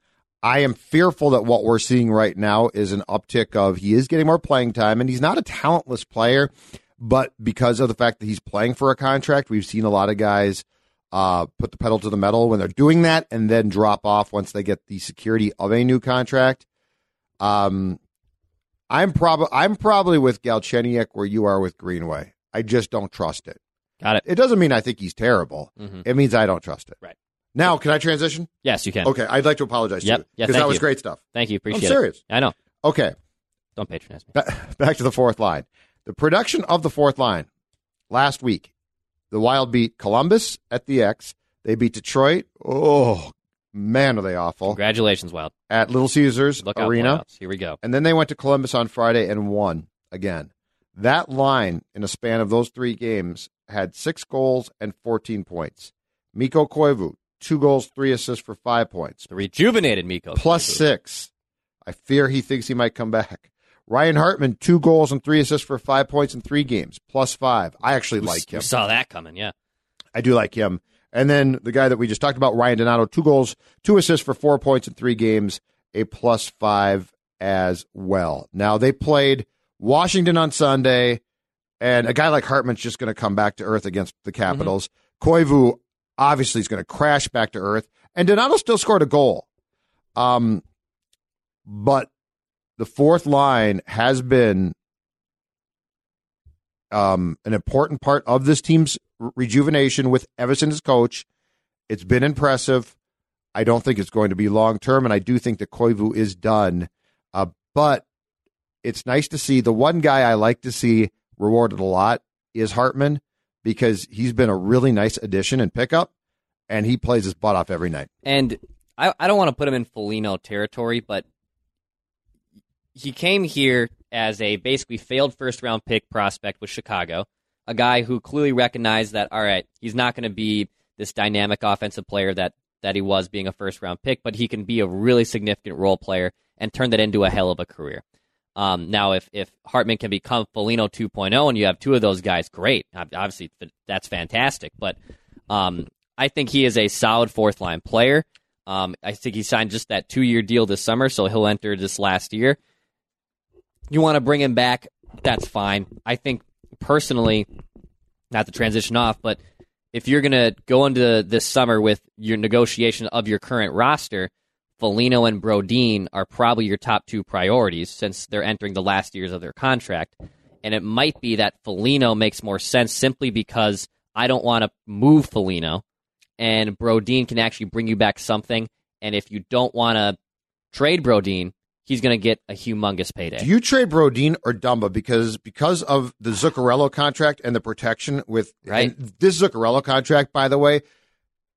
Speaker 4: I am fearful that what we're seeing right now is an uptick of he is getting more playing time and he's not a talentless player, but because of the fact that he's playing for a contract, we've seen a lot of guys uh, put the pedal to the metal when they're doing that and then drop off once they get the security of a new contract. Um, I'm probably I'm probably with Galchenyuk where you are with Greenway. I just don't trust it.
Speaker 5: Got it.
Speaker 4: It doesn't mean I think he's terrible.
Speaker 5: Mhm.
Speaker 4: It means I don't trust it.
Speaker 5: Right.
Speaker 4: Now, can I transition?
Speaker 5: Yes, you can.
Speaker 4: Okay, I'd like to apologize
Speaker 5: Yep.
Speaker 4: to you
Speaker 5: Yeah,
Speaker 4: because that was
Speaker 5: you.
Speaker 4: great stuff.
Speaker 5: Thank you. Appreciate I'm
Speaker 4: serious.
Speaker 5: it. I know.
Speaker 4: Okay,
Speaker 5: Don't patronize me.
Speaker 4: ba- back to the fourth line. The production of the fourth line last week, the Wild beat Columbus at the X. They beat Detroit. Oh man, are they awful
Speaker 5: Congratulations, Wild.
Speaker 4: at Little Caesars
Speaker 5: Look
Speaker 4: Arena.
Speaker 5: Here we go.
Speaker 4: And then they went to Columbus on Friday and won again. That line in a span of those three games had six goals and 14 points. Mikko Koivu, two goals, three assists for five points,
Speaker 5: The rejuvenated Mikko.
Speaker 4: plus six. I fear he thinks he might come back. Ryan Hartman, two goals and three assists for five points in three games, plus five. I actually
Speaker 5: We-
Speaker 4: like
Speaker 5: We
Speaker 4: him.
Speaker 5: saw that coming. Yeah.
Speaker 4: I do like him. And then the guy that we just talked about, Ryan Donato, two goals, two assists for four points in three games, a plus five as well. Now they played Washington on Sunday, and a guy like Hartman's just going to come back to earth against the Capitals. Koivu obviously is going to crash back to earth, and Donato still scored a goal. Um, but the fourth line has been um, an important part of this team's rejuvenation with Evason as coach. It's been impressive. I don't think it's going to be long term, and I do think that Koivu is done. Uh, but it's nice to see the one guy I like to see rewarded a lot is Hartman because he's been a really nice addition and pickup, and he plays his butt off every night.
Speaker 5: And I, I don't want to put him in Foligno territory, but he came here as a basically failed first round pick prospect with Chicago, a guy who clearly recognized that, all right, he's not going to be this dynamic offensive player that, that he was being a first round pick, but he can be a really significant role player and turn that into a hell of a career. Um, now, if, if Hartman can become Foligno 2.0 and you have two of those guys, great. Obviously, that's fantastic. But um, I think he is a solid fourth line player. Um, I think he signed just that two year deal this summer, so he'll enter this last year. You want to bring him back? That's fine. I think personally, not to transition off, but if you're going to go into this summer with your negotiation of your current roster, Foligno and Brodin are probably your top two priorities since they're entering the last years of their contract. And it might be that Foligno makes more sense simply because I don't want to move Foligno, and Brodin can actually bring you back something. And if you don't want to trade Brodin, he's going to get a humongous payday.
Speaker 4: Do you trade Brodin or Dumba because because of the Zuccarello contract and the protection with
Speaker 5: Right.
Speaker 4: this Zuccarello contract? By the way,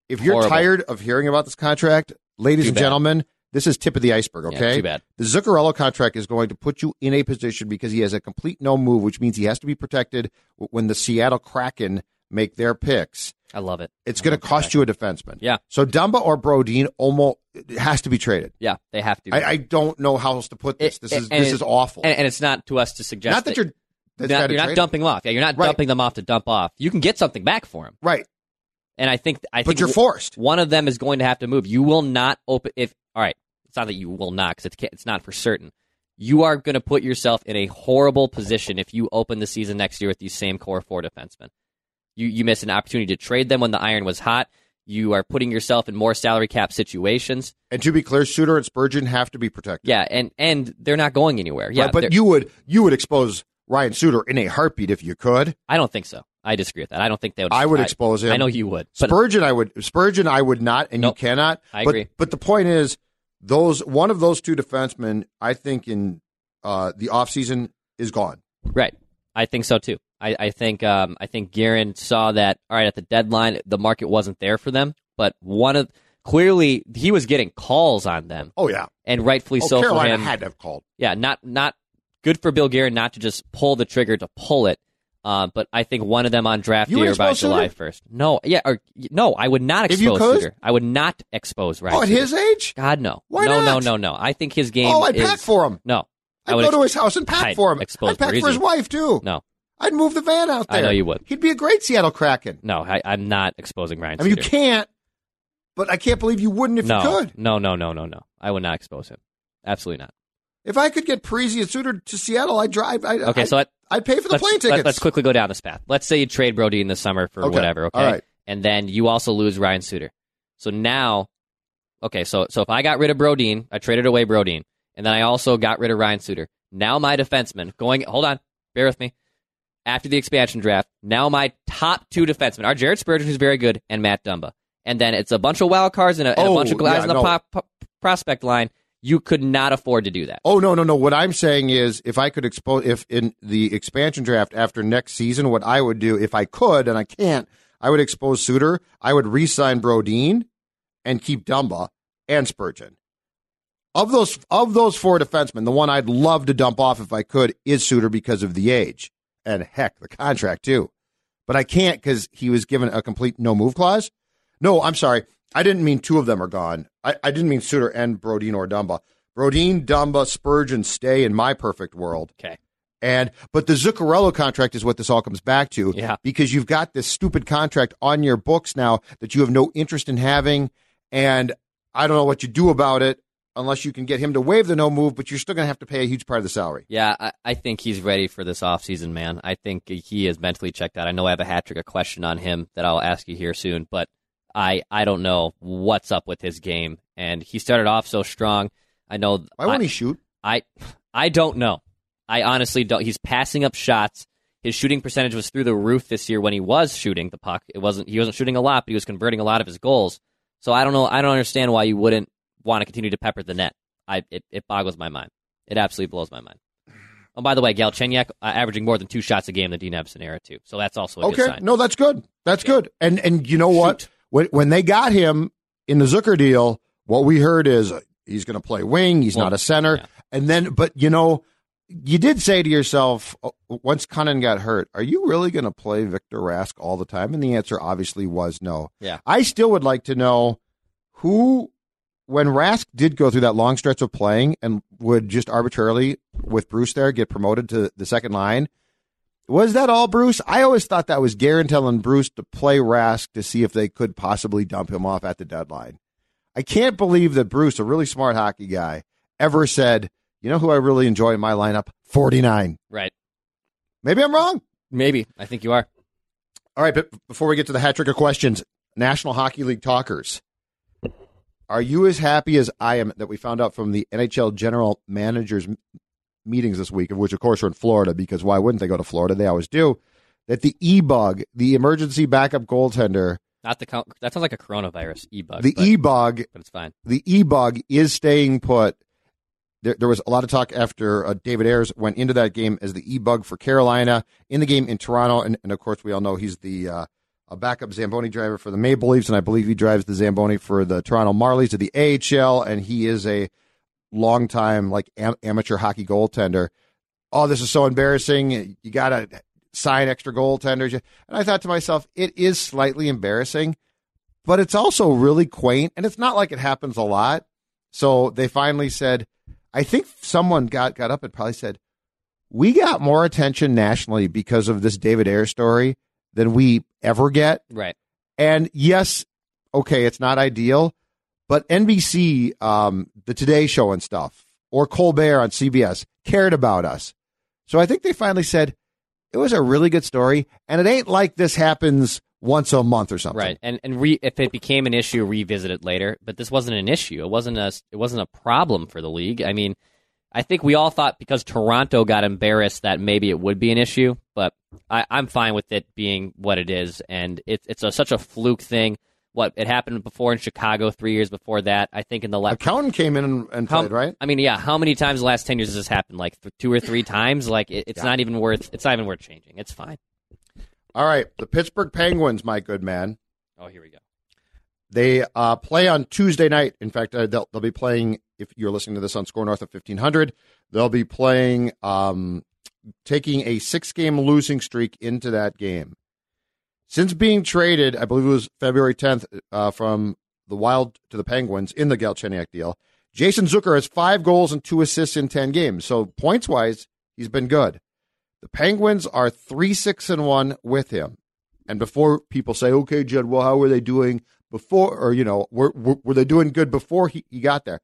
Speaker 4: if you're
Speaker 5: Horrible.
Speaker 4: tired of hearing about this contract, ladies
Speaker 5: Too
Speaker 4: and
Speaker 5: bad.
Speaker 4: gentlemen, this is tip of the iceberg.
Speaker 5: Yeah,
Speaker 4: Okay,
Speaker 5: too bad.
Speaker 4: The Zuccarello contract is going to put you in a position because he has a complete no move, which means he has to be protected when the Seattle Kraken make their picks.
Speaker 5: I love it.
Speaker 4: It's going to cost you a defenseman.
Speaker 5: Yeah.
Speaker 4: So Dumba or Brodin almost has to be traded.
Speaker 5: Yeah, they have to.
Speaker 4: I, I don't know how else to put this.
Speaker 5: It-
Speaker 4: this is this is awful.
Speaker 5: and, and it's not to us to suggest
Speaker 4: Not that you're that's
Speaker 5: not, you're not dumping them off. Yeah, you're not
Speaker 4: Right.
Speaker 5: dumping them off to dump off. You can get something back for them.
Speaker 4: right,
Speaker 5: and I think I
Speaker 4: but
Speaker 5: think
Speaker 4: you're forced.
Speaker 5: one of them is going to have to move. You will not open if all right. It's not that you will not because it's it's not for certain. You are going to put yourself in a horrible position if you open the season next year with these same core four defensemen. You you miss an opportunity to trade them when the iron was hot. You are putting yourself in more salary cap situations.
Speaker 4: And to be clear, Suter and Spurgeon have to be protected.
Speaker 5: Yeah, and and they're not going anywhere. Yeah,
Speaker 4: Right, but you would you would expose Ryan Suter in a heartbeat if you could.
Speaker 5: I don't think so. I disagree with that. I don't think they would.
Speaker 4: I would expose him.
Speaker 5: I know you would.
Speaker 4: Spurgeon, I would Spurgeon, I would not, and
Speaker 5: Nope.
Speaker 4: you cannot.
Speaker 5: I
Speaker 4: but,
Speaker 5: agree.
Speaker 4: But the point is, those one of those two defensemen, I think in uh, the offseason is gone.
Speaker 5: Right. I think so too. I, I think um, I think Guerin saw that all right at the deadline the market wasn't there for them, but one of clearly he was getting calls on them,
Speaker 4: Oh yeah,
Speaker 5: and rightfully
Speaker 4: oh,
Speaker 5: so for
Speaker 4: Carolina
Speaker 5: him.
Speaker 4: had to have called.
Speaker 5: yeah, not not good for Bill Guerin not to just pull the trigger to pull it. Uh, but I think one of them on draft
Speaker 4: You
Speaker 5: or by? July first. No, yeah, or no, I would not expose? Suter. I would not expose Ryan.
Speaker 4: Oh, at
Speaker 5: Suter.
Speaker 4: his age?
Speaker 5: God no,
Speaker 4: Why
Speaker 5: no,
Speaker 4: not?
Speaker 5: no, no, no. no. I think his game.
Speaker 4: Oh, I'd
Speaker 5: is,
Speaker 4: pack for him.
Speaker 5: No, I
Speaker 4: I'd
Speaker 5: would
Speaker 4: go to his house and pack
Speaker 5: I'd
Speaker 4: for him.
Speaker 5: expose
Speaker 4: I'd pack for his wife too.
Speaker 5: No,
Speaker 4: I'd move the van out there.
Speaker 5: I know you would.
Speaker 4: He'd be a great Seattle Kraken.
Speaker 5: no, I, I'm not exposing Ryan.
Speaker 4: I mean, you can't, but I can't believe you wouldn't if
Speaker 5: no,
Speaker 4: you could.
Speaker 5: No, no, no, no, no. I would not expose him. Absolutely not.
Speaker 4: If I could get Parise and Suter to Seattle, I'd drive. I'd,
Speaker 5: Okay,
Speaker 4: I'd,
Speaker 5: so let,
Speaker 4: I'd pay for the plane
Speaker 5: let-
Speaker 4: tickets.
Speaker 5: let's quickly go down this path. Let's say you trade Brodin the summer for
Speaker 4: Okay,
Speaker 5: whatever, okay?
Speaker 4: right.
Speaker 5: And then you also lose Ryan Suter. So now, okay, so so if I got rid of Brodin, I traded away Brodin, and then I also got rid of Ryan Suter. Now my defenseman going. Hold on, bear with me. After the expansion draft, now my top two defensemen are Jared Spurgeon, who's very good, and Matt Dumba. And then it's a bunch of wild cards and a, and a
Speaker 4: Oh,
Speaker 5: bunch of oh, guys
Speaker 4: yeah,
Speaker 5: in the
Speaker 4: no.
Speaker 5: pop, pop- prospect line. You could not afford to do that.
Speaker 4: Oh no, no, no! What I'm saying is, if I could expose, if in the expansion draft after next season, what I would do, if I could, and I can't, I would expose Suter. I would re-sign Brodin and keep Dumba and Spurgeon. Of those, of those four defensemen, the one I'd love to dump off if I could is Suter because of the age and heck, the contract too. But I can't because he was given a complete no move clause. No, I'm sorry. I didn't mean two of them are gone. I, I didn't mean Suter and Brodin or Dumba. Brodin, Dumba, Spurgeon stay in my perfect world.
Speaker 5: Okay.
Speaker 4: And but the Zuccarello contract is what this all comes back to.
Speaker 5: Yeah.
Speaker 4: Because you've got this stupid contract on your books now that you have no interest in having, and I don't know what you do about it unless you can get him to waive the no move, but you're still going to have to pay a huge part of the salary.
Speaker 5: Yeah, I, I think he's ready for this offseason, man. I think he is mentally checked out. I know I have a hat trick, a question on him that I'll ask you here soon, but I I don't know what's up with his game. And he started off so strong. I know.
Speaker 4: Why won't
Speaker 5: I,
Speaker 4: he shoot?
Speaker 5: I I don't know. I honestly don't. He's passing up shots. His shooting percentage was through the roof this year when he was shooting the puck. It wasn't. He wasn't shooting a lot, but he was converting a lot of his goals. So I don't know. I don't understand why you wouldn't want to continue to pepper the net. I it, it boggles my mind. It absolutely blows my mind. Oh, by the way, Galchenyuk uh, averaging more than two shots a game in the Dean Evason era too. So that's also a good
Speaker 4: Okay, no, that's good. That's good. And and you know what?
Speaker 5: Shoot.
Speaker 4: When when they got him in the Zucker deal, what we heard is uh, he's going to play wing. He's
Speaker 5: Well,
Speaker 4: not a center.
Speaker 5: yeah.
Speaker 4: And then, but you know, you did say to yourself uh, once Cunnan got hurt, "Are you really going to play Victor Rask all the time?" And the answer obviously was no.
Speaker 5: Yeah.
Speaker 4: I still would like to know who, when Rask did go through that long stretch of playing and would just arbitrarily with Bruce there get promoted to the second line. Was that all Bruce? I always thought that was Guerin telling Bruce to play Rask to see if they could possibly dump him off at the deadline. I can't believe that Bruce, a really smart hockey guy, ever said, you know who I really enjoy in my lineup? 49.
Speaker 5: Right.
Speaker 4: Maybe I'm wrong.
Speaker 5: Maybe. I think you are.
Speaker 4: All right, but before we get to the hat trick of questions, National Hockey League talkers, are you as happy as I am that we found out from the NHL general managers meetings this week, of which of course are in Florida, because why wouldn't they go to Florida? They always do. That the e bug, the emergency backup goaltender,
Speaker 5: Not the that sounds like a coronavirus e bug.
Speaker 4: the e bug,
Speaker 5: but it's fine.
Speaker 4: the e bug is staying put. There, there was a lot of talk after uh, David Ayres went into that game as the e bug for Carolina in the game in Toronto, and, and of course we all know he's the uh, a backup Zamboni driver for the Maple Leafs, and I believe he drives the Zamboni for the Toronto Marlies of the AHL, and he is a longtime like am- amateur hockey goaltender. Oh, this is so embarrassing! You got to sign extra goaltenders, and I thought to myself, it is slightly embarrassing, but it's also really quaint, and it's not like it happens a lot. So they finally said, I think someone got got up and probably said, we got more attention nationally because of this David Ayres story than we ever get.
Speaker 5: Right.
Speaker 4: And yes, okay, it's not ideal, but NBC, um, the Today Show and stuff, or Colbert on CBS cared about us. So I think they finally said it was a really good story, and it ain't like this happens once a month or something.
Speaker 5: Right. And and re- if it became an issue, revisit it later. But this wasn't an issue. It wasn't a it wasn't a problem for the league. I mean, I think we all thought because Toronto got embarrassed that maybe it would be an issue, but I, I'm fine with it being what it is. And it's it's a, such a fluke thing. What it happened before in Chicago three years before that. I think in the last
Speaker 4: Accountant came in and, and
Speaker 5: how,
Speaker 4: played, right?
Speaker 5: I mean, yeah. How many times the last ten years has this happened? Like th- two or three times. Like it, it's
Speaker 4: Yeah.
Speaker 5: not even worth. It's not even worth changing. It's fine.
Speaker 4: All right, the Pittsburgh Penguins, my good man.
Speaker 5: Oh, here we go.
Speaker 4: They uh, play on Tuesday night. In fact, uh, they'll, they'll be playing, if you're listening to this on SKOR North of 1500, they'll be playing, um, taking a six game losing streak into that game. Since being traded, I believe it was February 10th, uh, from the Wild to the Penguins in the Galchenyuk deal, Jason Zucker has five goals and two assists in 10 games. So points wise, he's been good. The Penguins are 3 6 and 1 with him. And before people say, okay, Judd, well, how were they doing before, or, you know, were, were, were they doing good before he, he got there?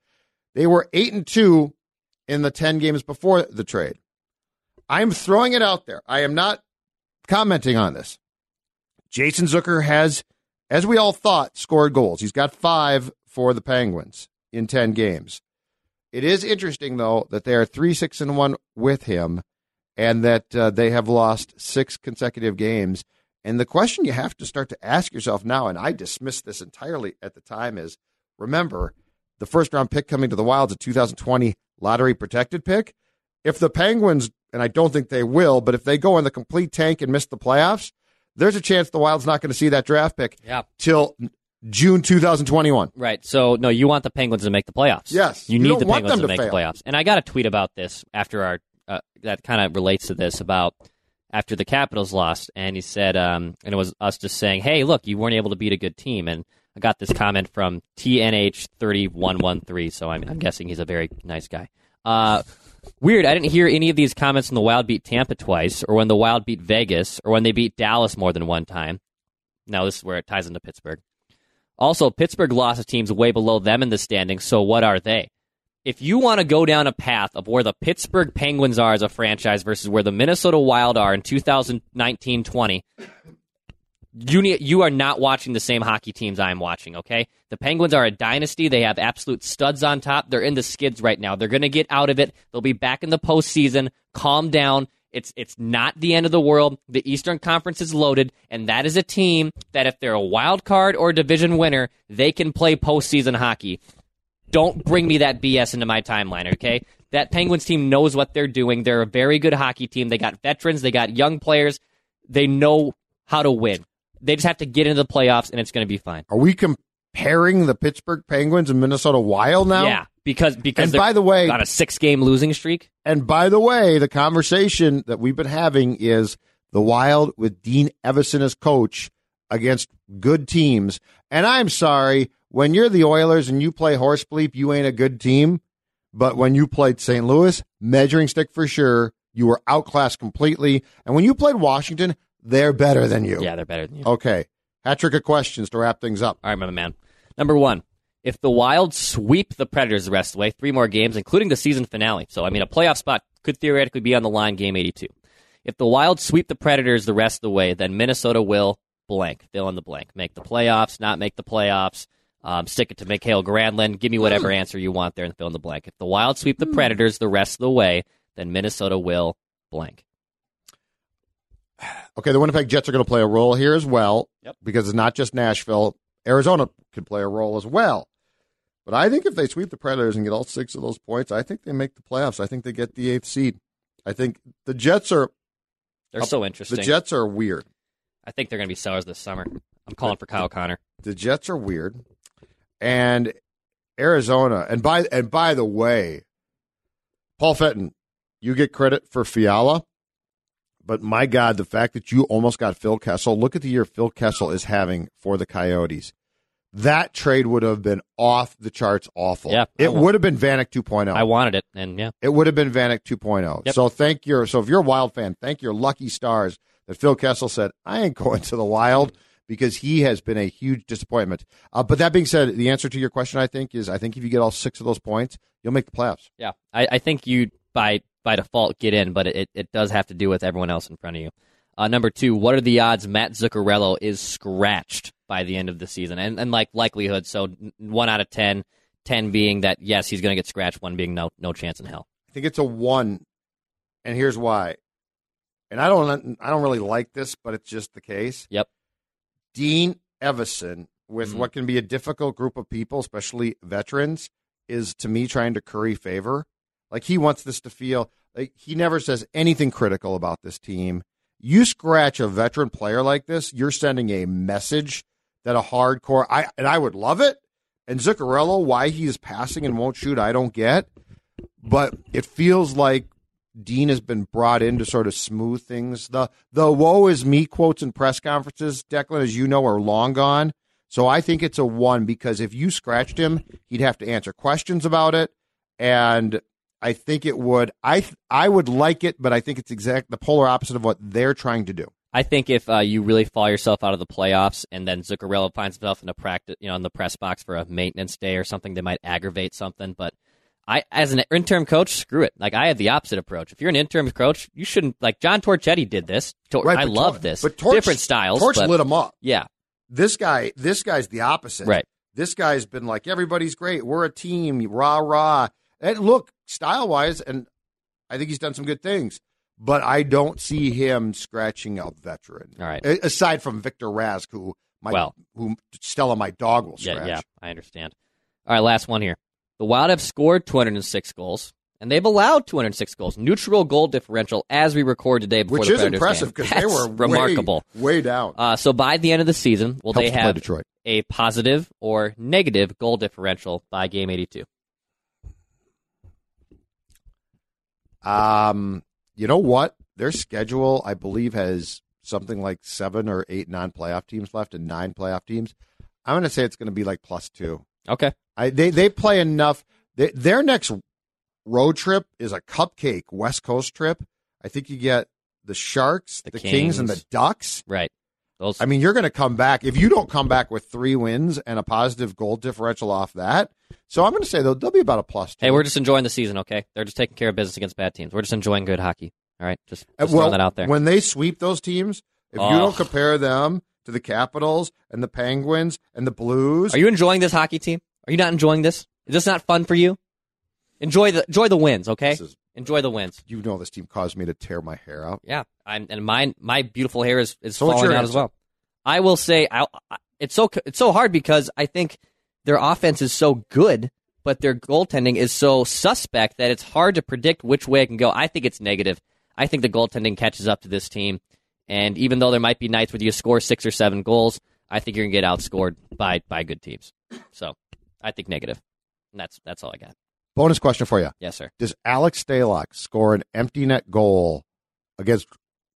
Speaker 4: They were 8 and 2 in the 10 games before the trade. I'm throwing it out there. I am not commenting on this. Jason Zucker has, as we all thought, scored goals. He's got five for the Penguins in 10 games. It is interesting, though, that they are 3 6 and 1 with him and that uh, they have lost six consecutive games. And the question you have to start to ask yourself now, and I dismissed this entirely at the time, is remember the first round pick coming to the Wilds, a 2020 lottery protected pick. If the Penguins, and I don't think they will, but if they go in the complete tank and miss the playoffs, there's a chance the Wild's not going to see that draft pick
Speaker 5: Yeah.
Speaker 4: till June 2021.
Speaker 5: Right. So no, you want the Penguins to make the playoffs.
Speaker 4: Yes.
Speaker 5: You
Speaker 4: You
Speaker 5: need the Penguins to
Speaker 4: to
Speaker 5: make
Speaker 4: fail.
Speaker 5: the playoffs. And I got a tweet about this after our uh, that kind of relates to this about after the Capitals lost, and he said, um, and it was us just saying, "Hey, look, you weren't able to beat a good team." And I got this comment from TNH thirty one one three. So I'm, I'm guessing he's a very nice guy. Uh, weird. I didn't hear any of these comments when the Wild beat Tampa twice, or when the Wild beat Vegas, or when they beat Dallas more than one time. Now this is where it ties into Pittsburgh. Also, Pittsburgh lost to teams way below them in the standings, so what are they? If you want to go down a path of where the Pittsburgh Penguins are as a franchise versus where the Minnesota Wild are in 2019-20, you you are not watching the same hockey teams I'm watching, okay? The Penguins are a dynasty. They have absolute studs on top. They're in the skids right now. They're going to get out of it. They'll be back in the postseason. Calm down. It's it's not the end of the world. The Eastern Conference is loaded, and that is a team that if they're a wild card or a division winner, they can play postseason hockey. Don't bring me that BS into my timeline, okay? That Penguins team knows what they're doing. They're a very good hockey team. They got veterans, they got young players. They know how to win. They just have to get into the playoffs, and it's going to be fine.
Speaker 4: Are we comparing the Pittsburgh Penguins and Minnesota Wild now?
Speaker 5: Yeah, because because
Speaker 4: And by the way-
Speaker 5: on a six game losing streak.
Speaker 4: And by the way, the conversation that we've been having is the Wild with Dean Evason as coach against good teams. And I'm sorry, when you're the Oilers and you play horse bleep, you ain't a good team. But when you played St. Louis, measuring stick for sure, you were outclassed completely. And when you played Washington, they're better than you.
Speaker 5: Yeah, they're better than you.
Speaker 4: Okay. Hat trick of questions to wrap things up.
Speaker 5: All right, my man. Number one, If the Wild sweep the Predators the rest of the way, three more games, including the season finale. So, I mean, a playoff spot could theoretically be on the line game 82. If the Wild sweep the Predators the rest of the way, then Minnesota will blank, fill in the blank, make the playoffs, not make the playoffs, um, stick it to Mikael Granlund. Give me whatever answer you want there and fill in the blank. If the Wild sweep the Predators the rest of the way, then Minnesota will blank.
Speaker 4: Okay, the Winnipeg Jets are going to play a role here as well.
Speaker 5: Yep.
Speaker 4: Because it's not just Nashville. Arizona could play a role as well. But I think if they sweep the Predators and get all six of those points, I think they make the playoffs. I think they get the eighth seed. I think the Jets are
Speaker 5: They're so interesting.
Speaker 4: the Jets are weird.
Speaker 5: I think they're going to be sellers this summer. I'm calling for Kyle Connor.
Speaker 4: The Jets are weird. And Arizona, and by and by the way, Paul Fenton, you get credit for Fiala, but my God, the fact that you almost got Phil Kessel, look at the year Phil Kessel is having for the Coyotes. That trade would have been off the charts awful.
Speaker 5: Yeah,
Speaker 4: it would have been Vanek 2.0.
Speaker 5: I wanted it, and yeah,
Speaker 4: It would have been Vanek 2.0.
Speaker 5: Yep.
Speaker 4: So thank your so if you're a Wild fan, thank your lucky stars that Phil Kessel said I ain't going to the Wild because he has been a huge disappointment. Uh, but that being said, the answer to your question, I think, is I think if you get all six of those points, you'll make the playoffs.
Speaker 5: yeah. I, I think you by by default get in, but it, it does have to do with everyone else in front of you. Uh, number two, what are the odds Matt Zuccarello is scratched by the end of the season? And, and like likelihood, so one out of 10, 10 being that yes, he's going to get scratched, one being no no chance in hell.
Speaker 4: I think it's a one, and here's why. And I don't I don't really like this, but it's just the case.
Speaker 5: Yep.
Speaker 4: Dean Evason, with
Speaker 5: Mhm.
Speaker 4: what can be a difficult group of people, especially veterans, is to me trying to curry favor. Like he wants this to feel like he never says anything critical about this team. You scratch a veteran player like this, you're sending a message that a hardcore I and I would love it. And Zuccarello, why he is passing and won't shoot, I don't get. But it feels like Dean has been brought in to sort of smooth things. The the woe is me quotes in press conferences, Declan, as you know, are long gone. So I think it's a one because if you scratched him, he'd have to answer questions about it, and I think it would. I I would like it, but I think it's exact the polar opposite of what they're trying to do.
Speaker 5: I think if uh, you really fall yourself out of the playoffs, and then Zuccarello finds himself in a practice, you know, in the press box for a maintenance day or something, they might aggravate something. But I, as an interim coach, screw it. Like I have the opposite approach. If you're an interim coach, you shouldn't like John Torchetti did this. Tor- I love
Speaker 4: Tor-
Speaker 5: this.
Speaker 4: But Torch,
Speaker 5: different styles.
Speaker 4: Torch
Speaker 5: but,
Speaker 4: lit him up.
Speaker 5: Yeah,
Speaker 4: This guy, this guy's the opposite.
Speaker 5: right.
Speaker 4: This guy's been like everybody's great. We're a team. Rah rah. And look, style wise, and I think he's done some good things. But I don't see him scratching a veteran.
Speaker 5: All right.
Speaker 4: A- Aside from Victor Rask, who my
Speaker 5: Well.
Speaker 4: who Stella, my dog, will scratch.
Speaker 5: yeah, I understand. All right, last one here. The Wild have scored 206 goals, and they've allowed 206 goals. Neutral goal differential as we record today before
Speaker 4: Which
Speaker 5: the
Speaker 4: is
Speaker 5: Predators
Speaker 4: impressive because they were
Speaker 5: remarkable.
Speaker 4: way, way down.
Speaker 5: Uh, so by the end of the season, will
Speaker 4: Helps
Speaker 5: they have
Speaker 4: Detroit.
Speaker 5: a positive or negative goal differential by game 82?
Speaker 4: Um, you know what? Their schedule, I believe, has something like seven or eight non-playoff teams left and nine playoff teams. I'm going to say it's going to be like plus two.
Speaker 5: Okay.
Speaker 4: I, they they play enough. They, their next road trip is a cupcake West Coast trip. I think you get the Sharks, the,
Speaker 5: The
Speaker 4: Kings. and the Ducks.
Speaker 5: Right. Those.
Speaker 4: I mean, you're going to come back if you don't come back with three wins and a positive goal differential off that. So I'm going to say they'll, they'll be about a plus two.
Speaker 5: hey, we're just enjoying the season. Okay, they're just taking care of business against bad teams. We're just enjoying good hockey. All right, just,
Speaker 4: Uh,
Speaker 5: just
Speaker 4: well,
Speaker 5: that out there.
Speaker 4: When they sweep those teams, if
Speaker 5: Oh.
Speaker 4: you don't compare them to the Capitals and the Penguins and the Blues,
Speaker 5: Are you enjoying this hockey team? Are you not enjoying this? Is this not fun for you? Enjoy the enjoy the wins. Okay,
Speaker 4: This is-
Speaker 5: enjoy the wins.
Speaker 4: you know this team caused me to tear my hair out.
Speaker 5: Yeah, I'm, and mine, my beautiful hair is, is
Speaker 4: So
Speaker 5: falling out as well. I will say, I, I- it's so it's so hard because I think their offense is so good, but their goaltending is so suspect that it's hard to predict which way it can go. I think it's negative. I think the goaltending catches up to this team, and even though there might be nights where you score six or seven goals, I think you're gonna get outscored by by good teams. So I think negative. And that's that's all I got.
Speaker 4: Bonus question for you:
Speaker 5: Yes, sir.
Speaker 4: Does Alex Stalock score an empty net goal against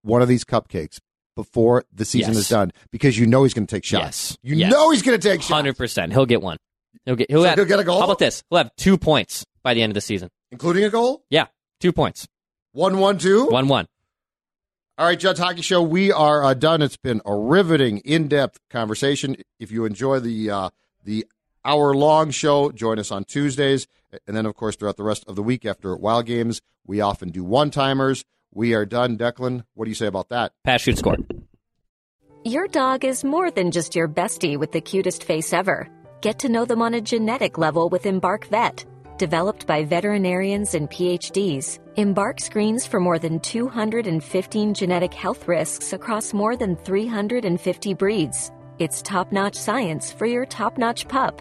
Speaker 4: one of these cupcakes before the season
Speaker 5: Yes.
Speaker 4: is done? Because you know he's going to take shots.
Speaker 5: Yes.
Speaker 4: You
Speaker 5: Yes.
Speaker 4: know he's going to take shots,
Speaker 5: Hundred percent. He'll get one. He'll get. He'll,
Speaker 4: So
Speaker 5: have,
Speaker 4: he'll get a goal?
Speaker 5: How about this? He'll have two points by the end of the season.
Speaker 4: including a goal.
Speaker 5: Yeah, two points.
Speaker 4: One, one, two.
Speaker 5: One one.
Speaker 4: All right, Judd's Hockey Show. We are uh, done. It's been a riveting, in-depth conversation. If you enjoy the uh, the hour long show. Join us on Tuesdays. And then, of course, throughout the rest of the week after Wild Games, we often do one timers. We are done. Declan, what do you say about that?
Speaker 5: Pass, shoot, score.
Speaker 6: Your dog is more than just your bestie with the cutest face ever. Get to know them on a genetic level with Embark Vet. Developed by veterinarians and PhDs, Embark screens for more than 215 genetic health risks across more than 350 breeds. It's top notch science for your top notch pup.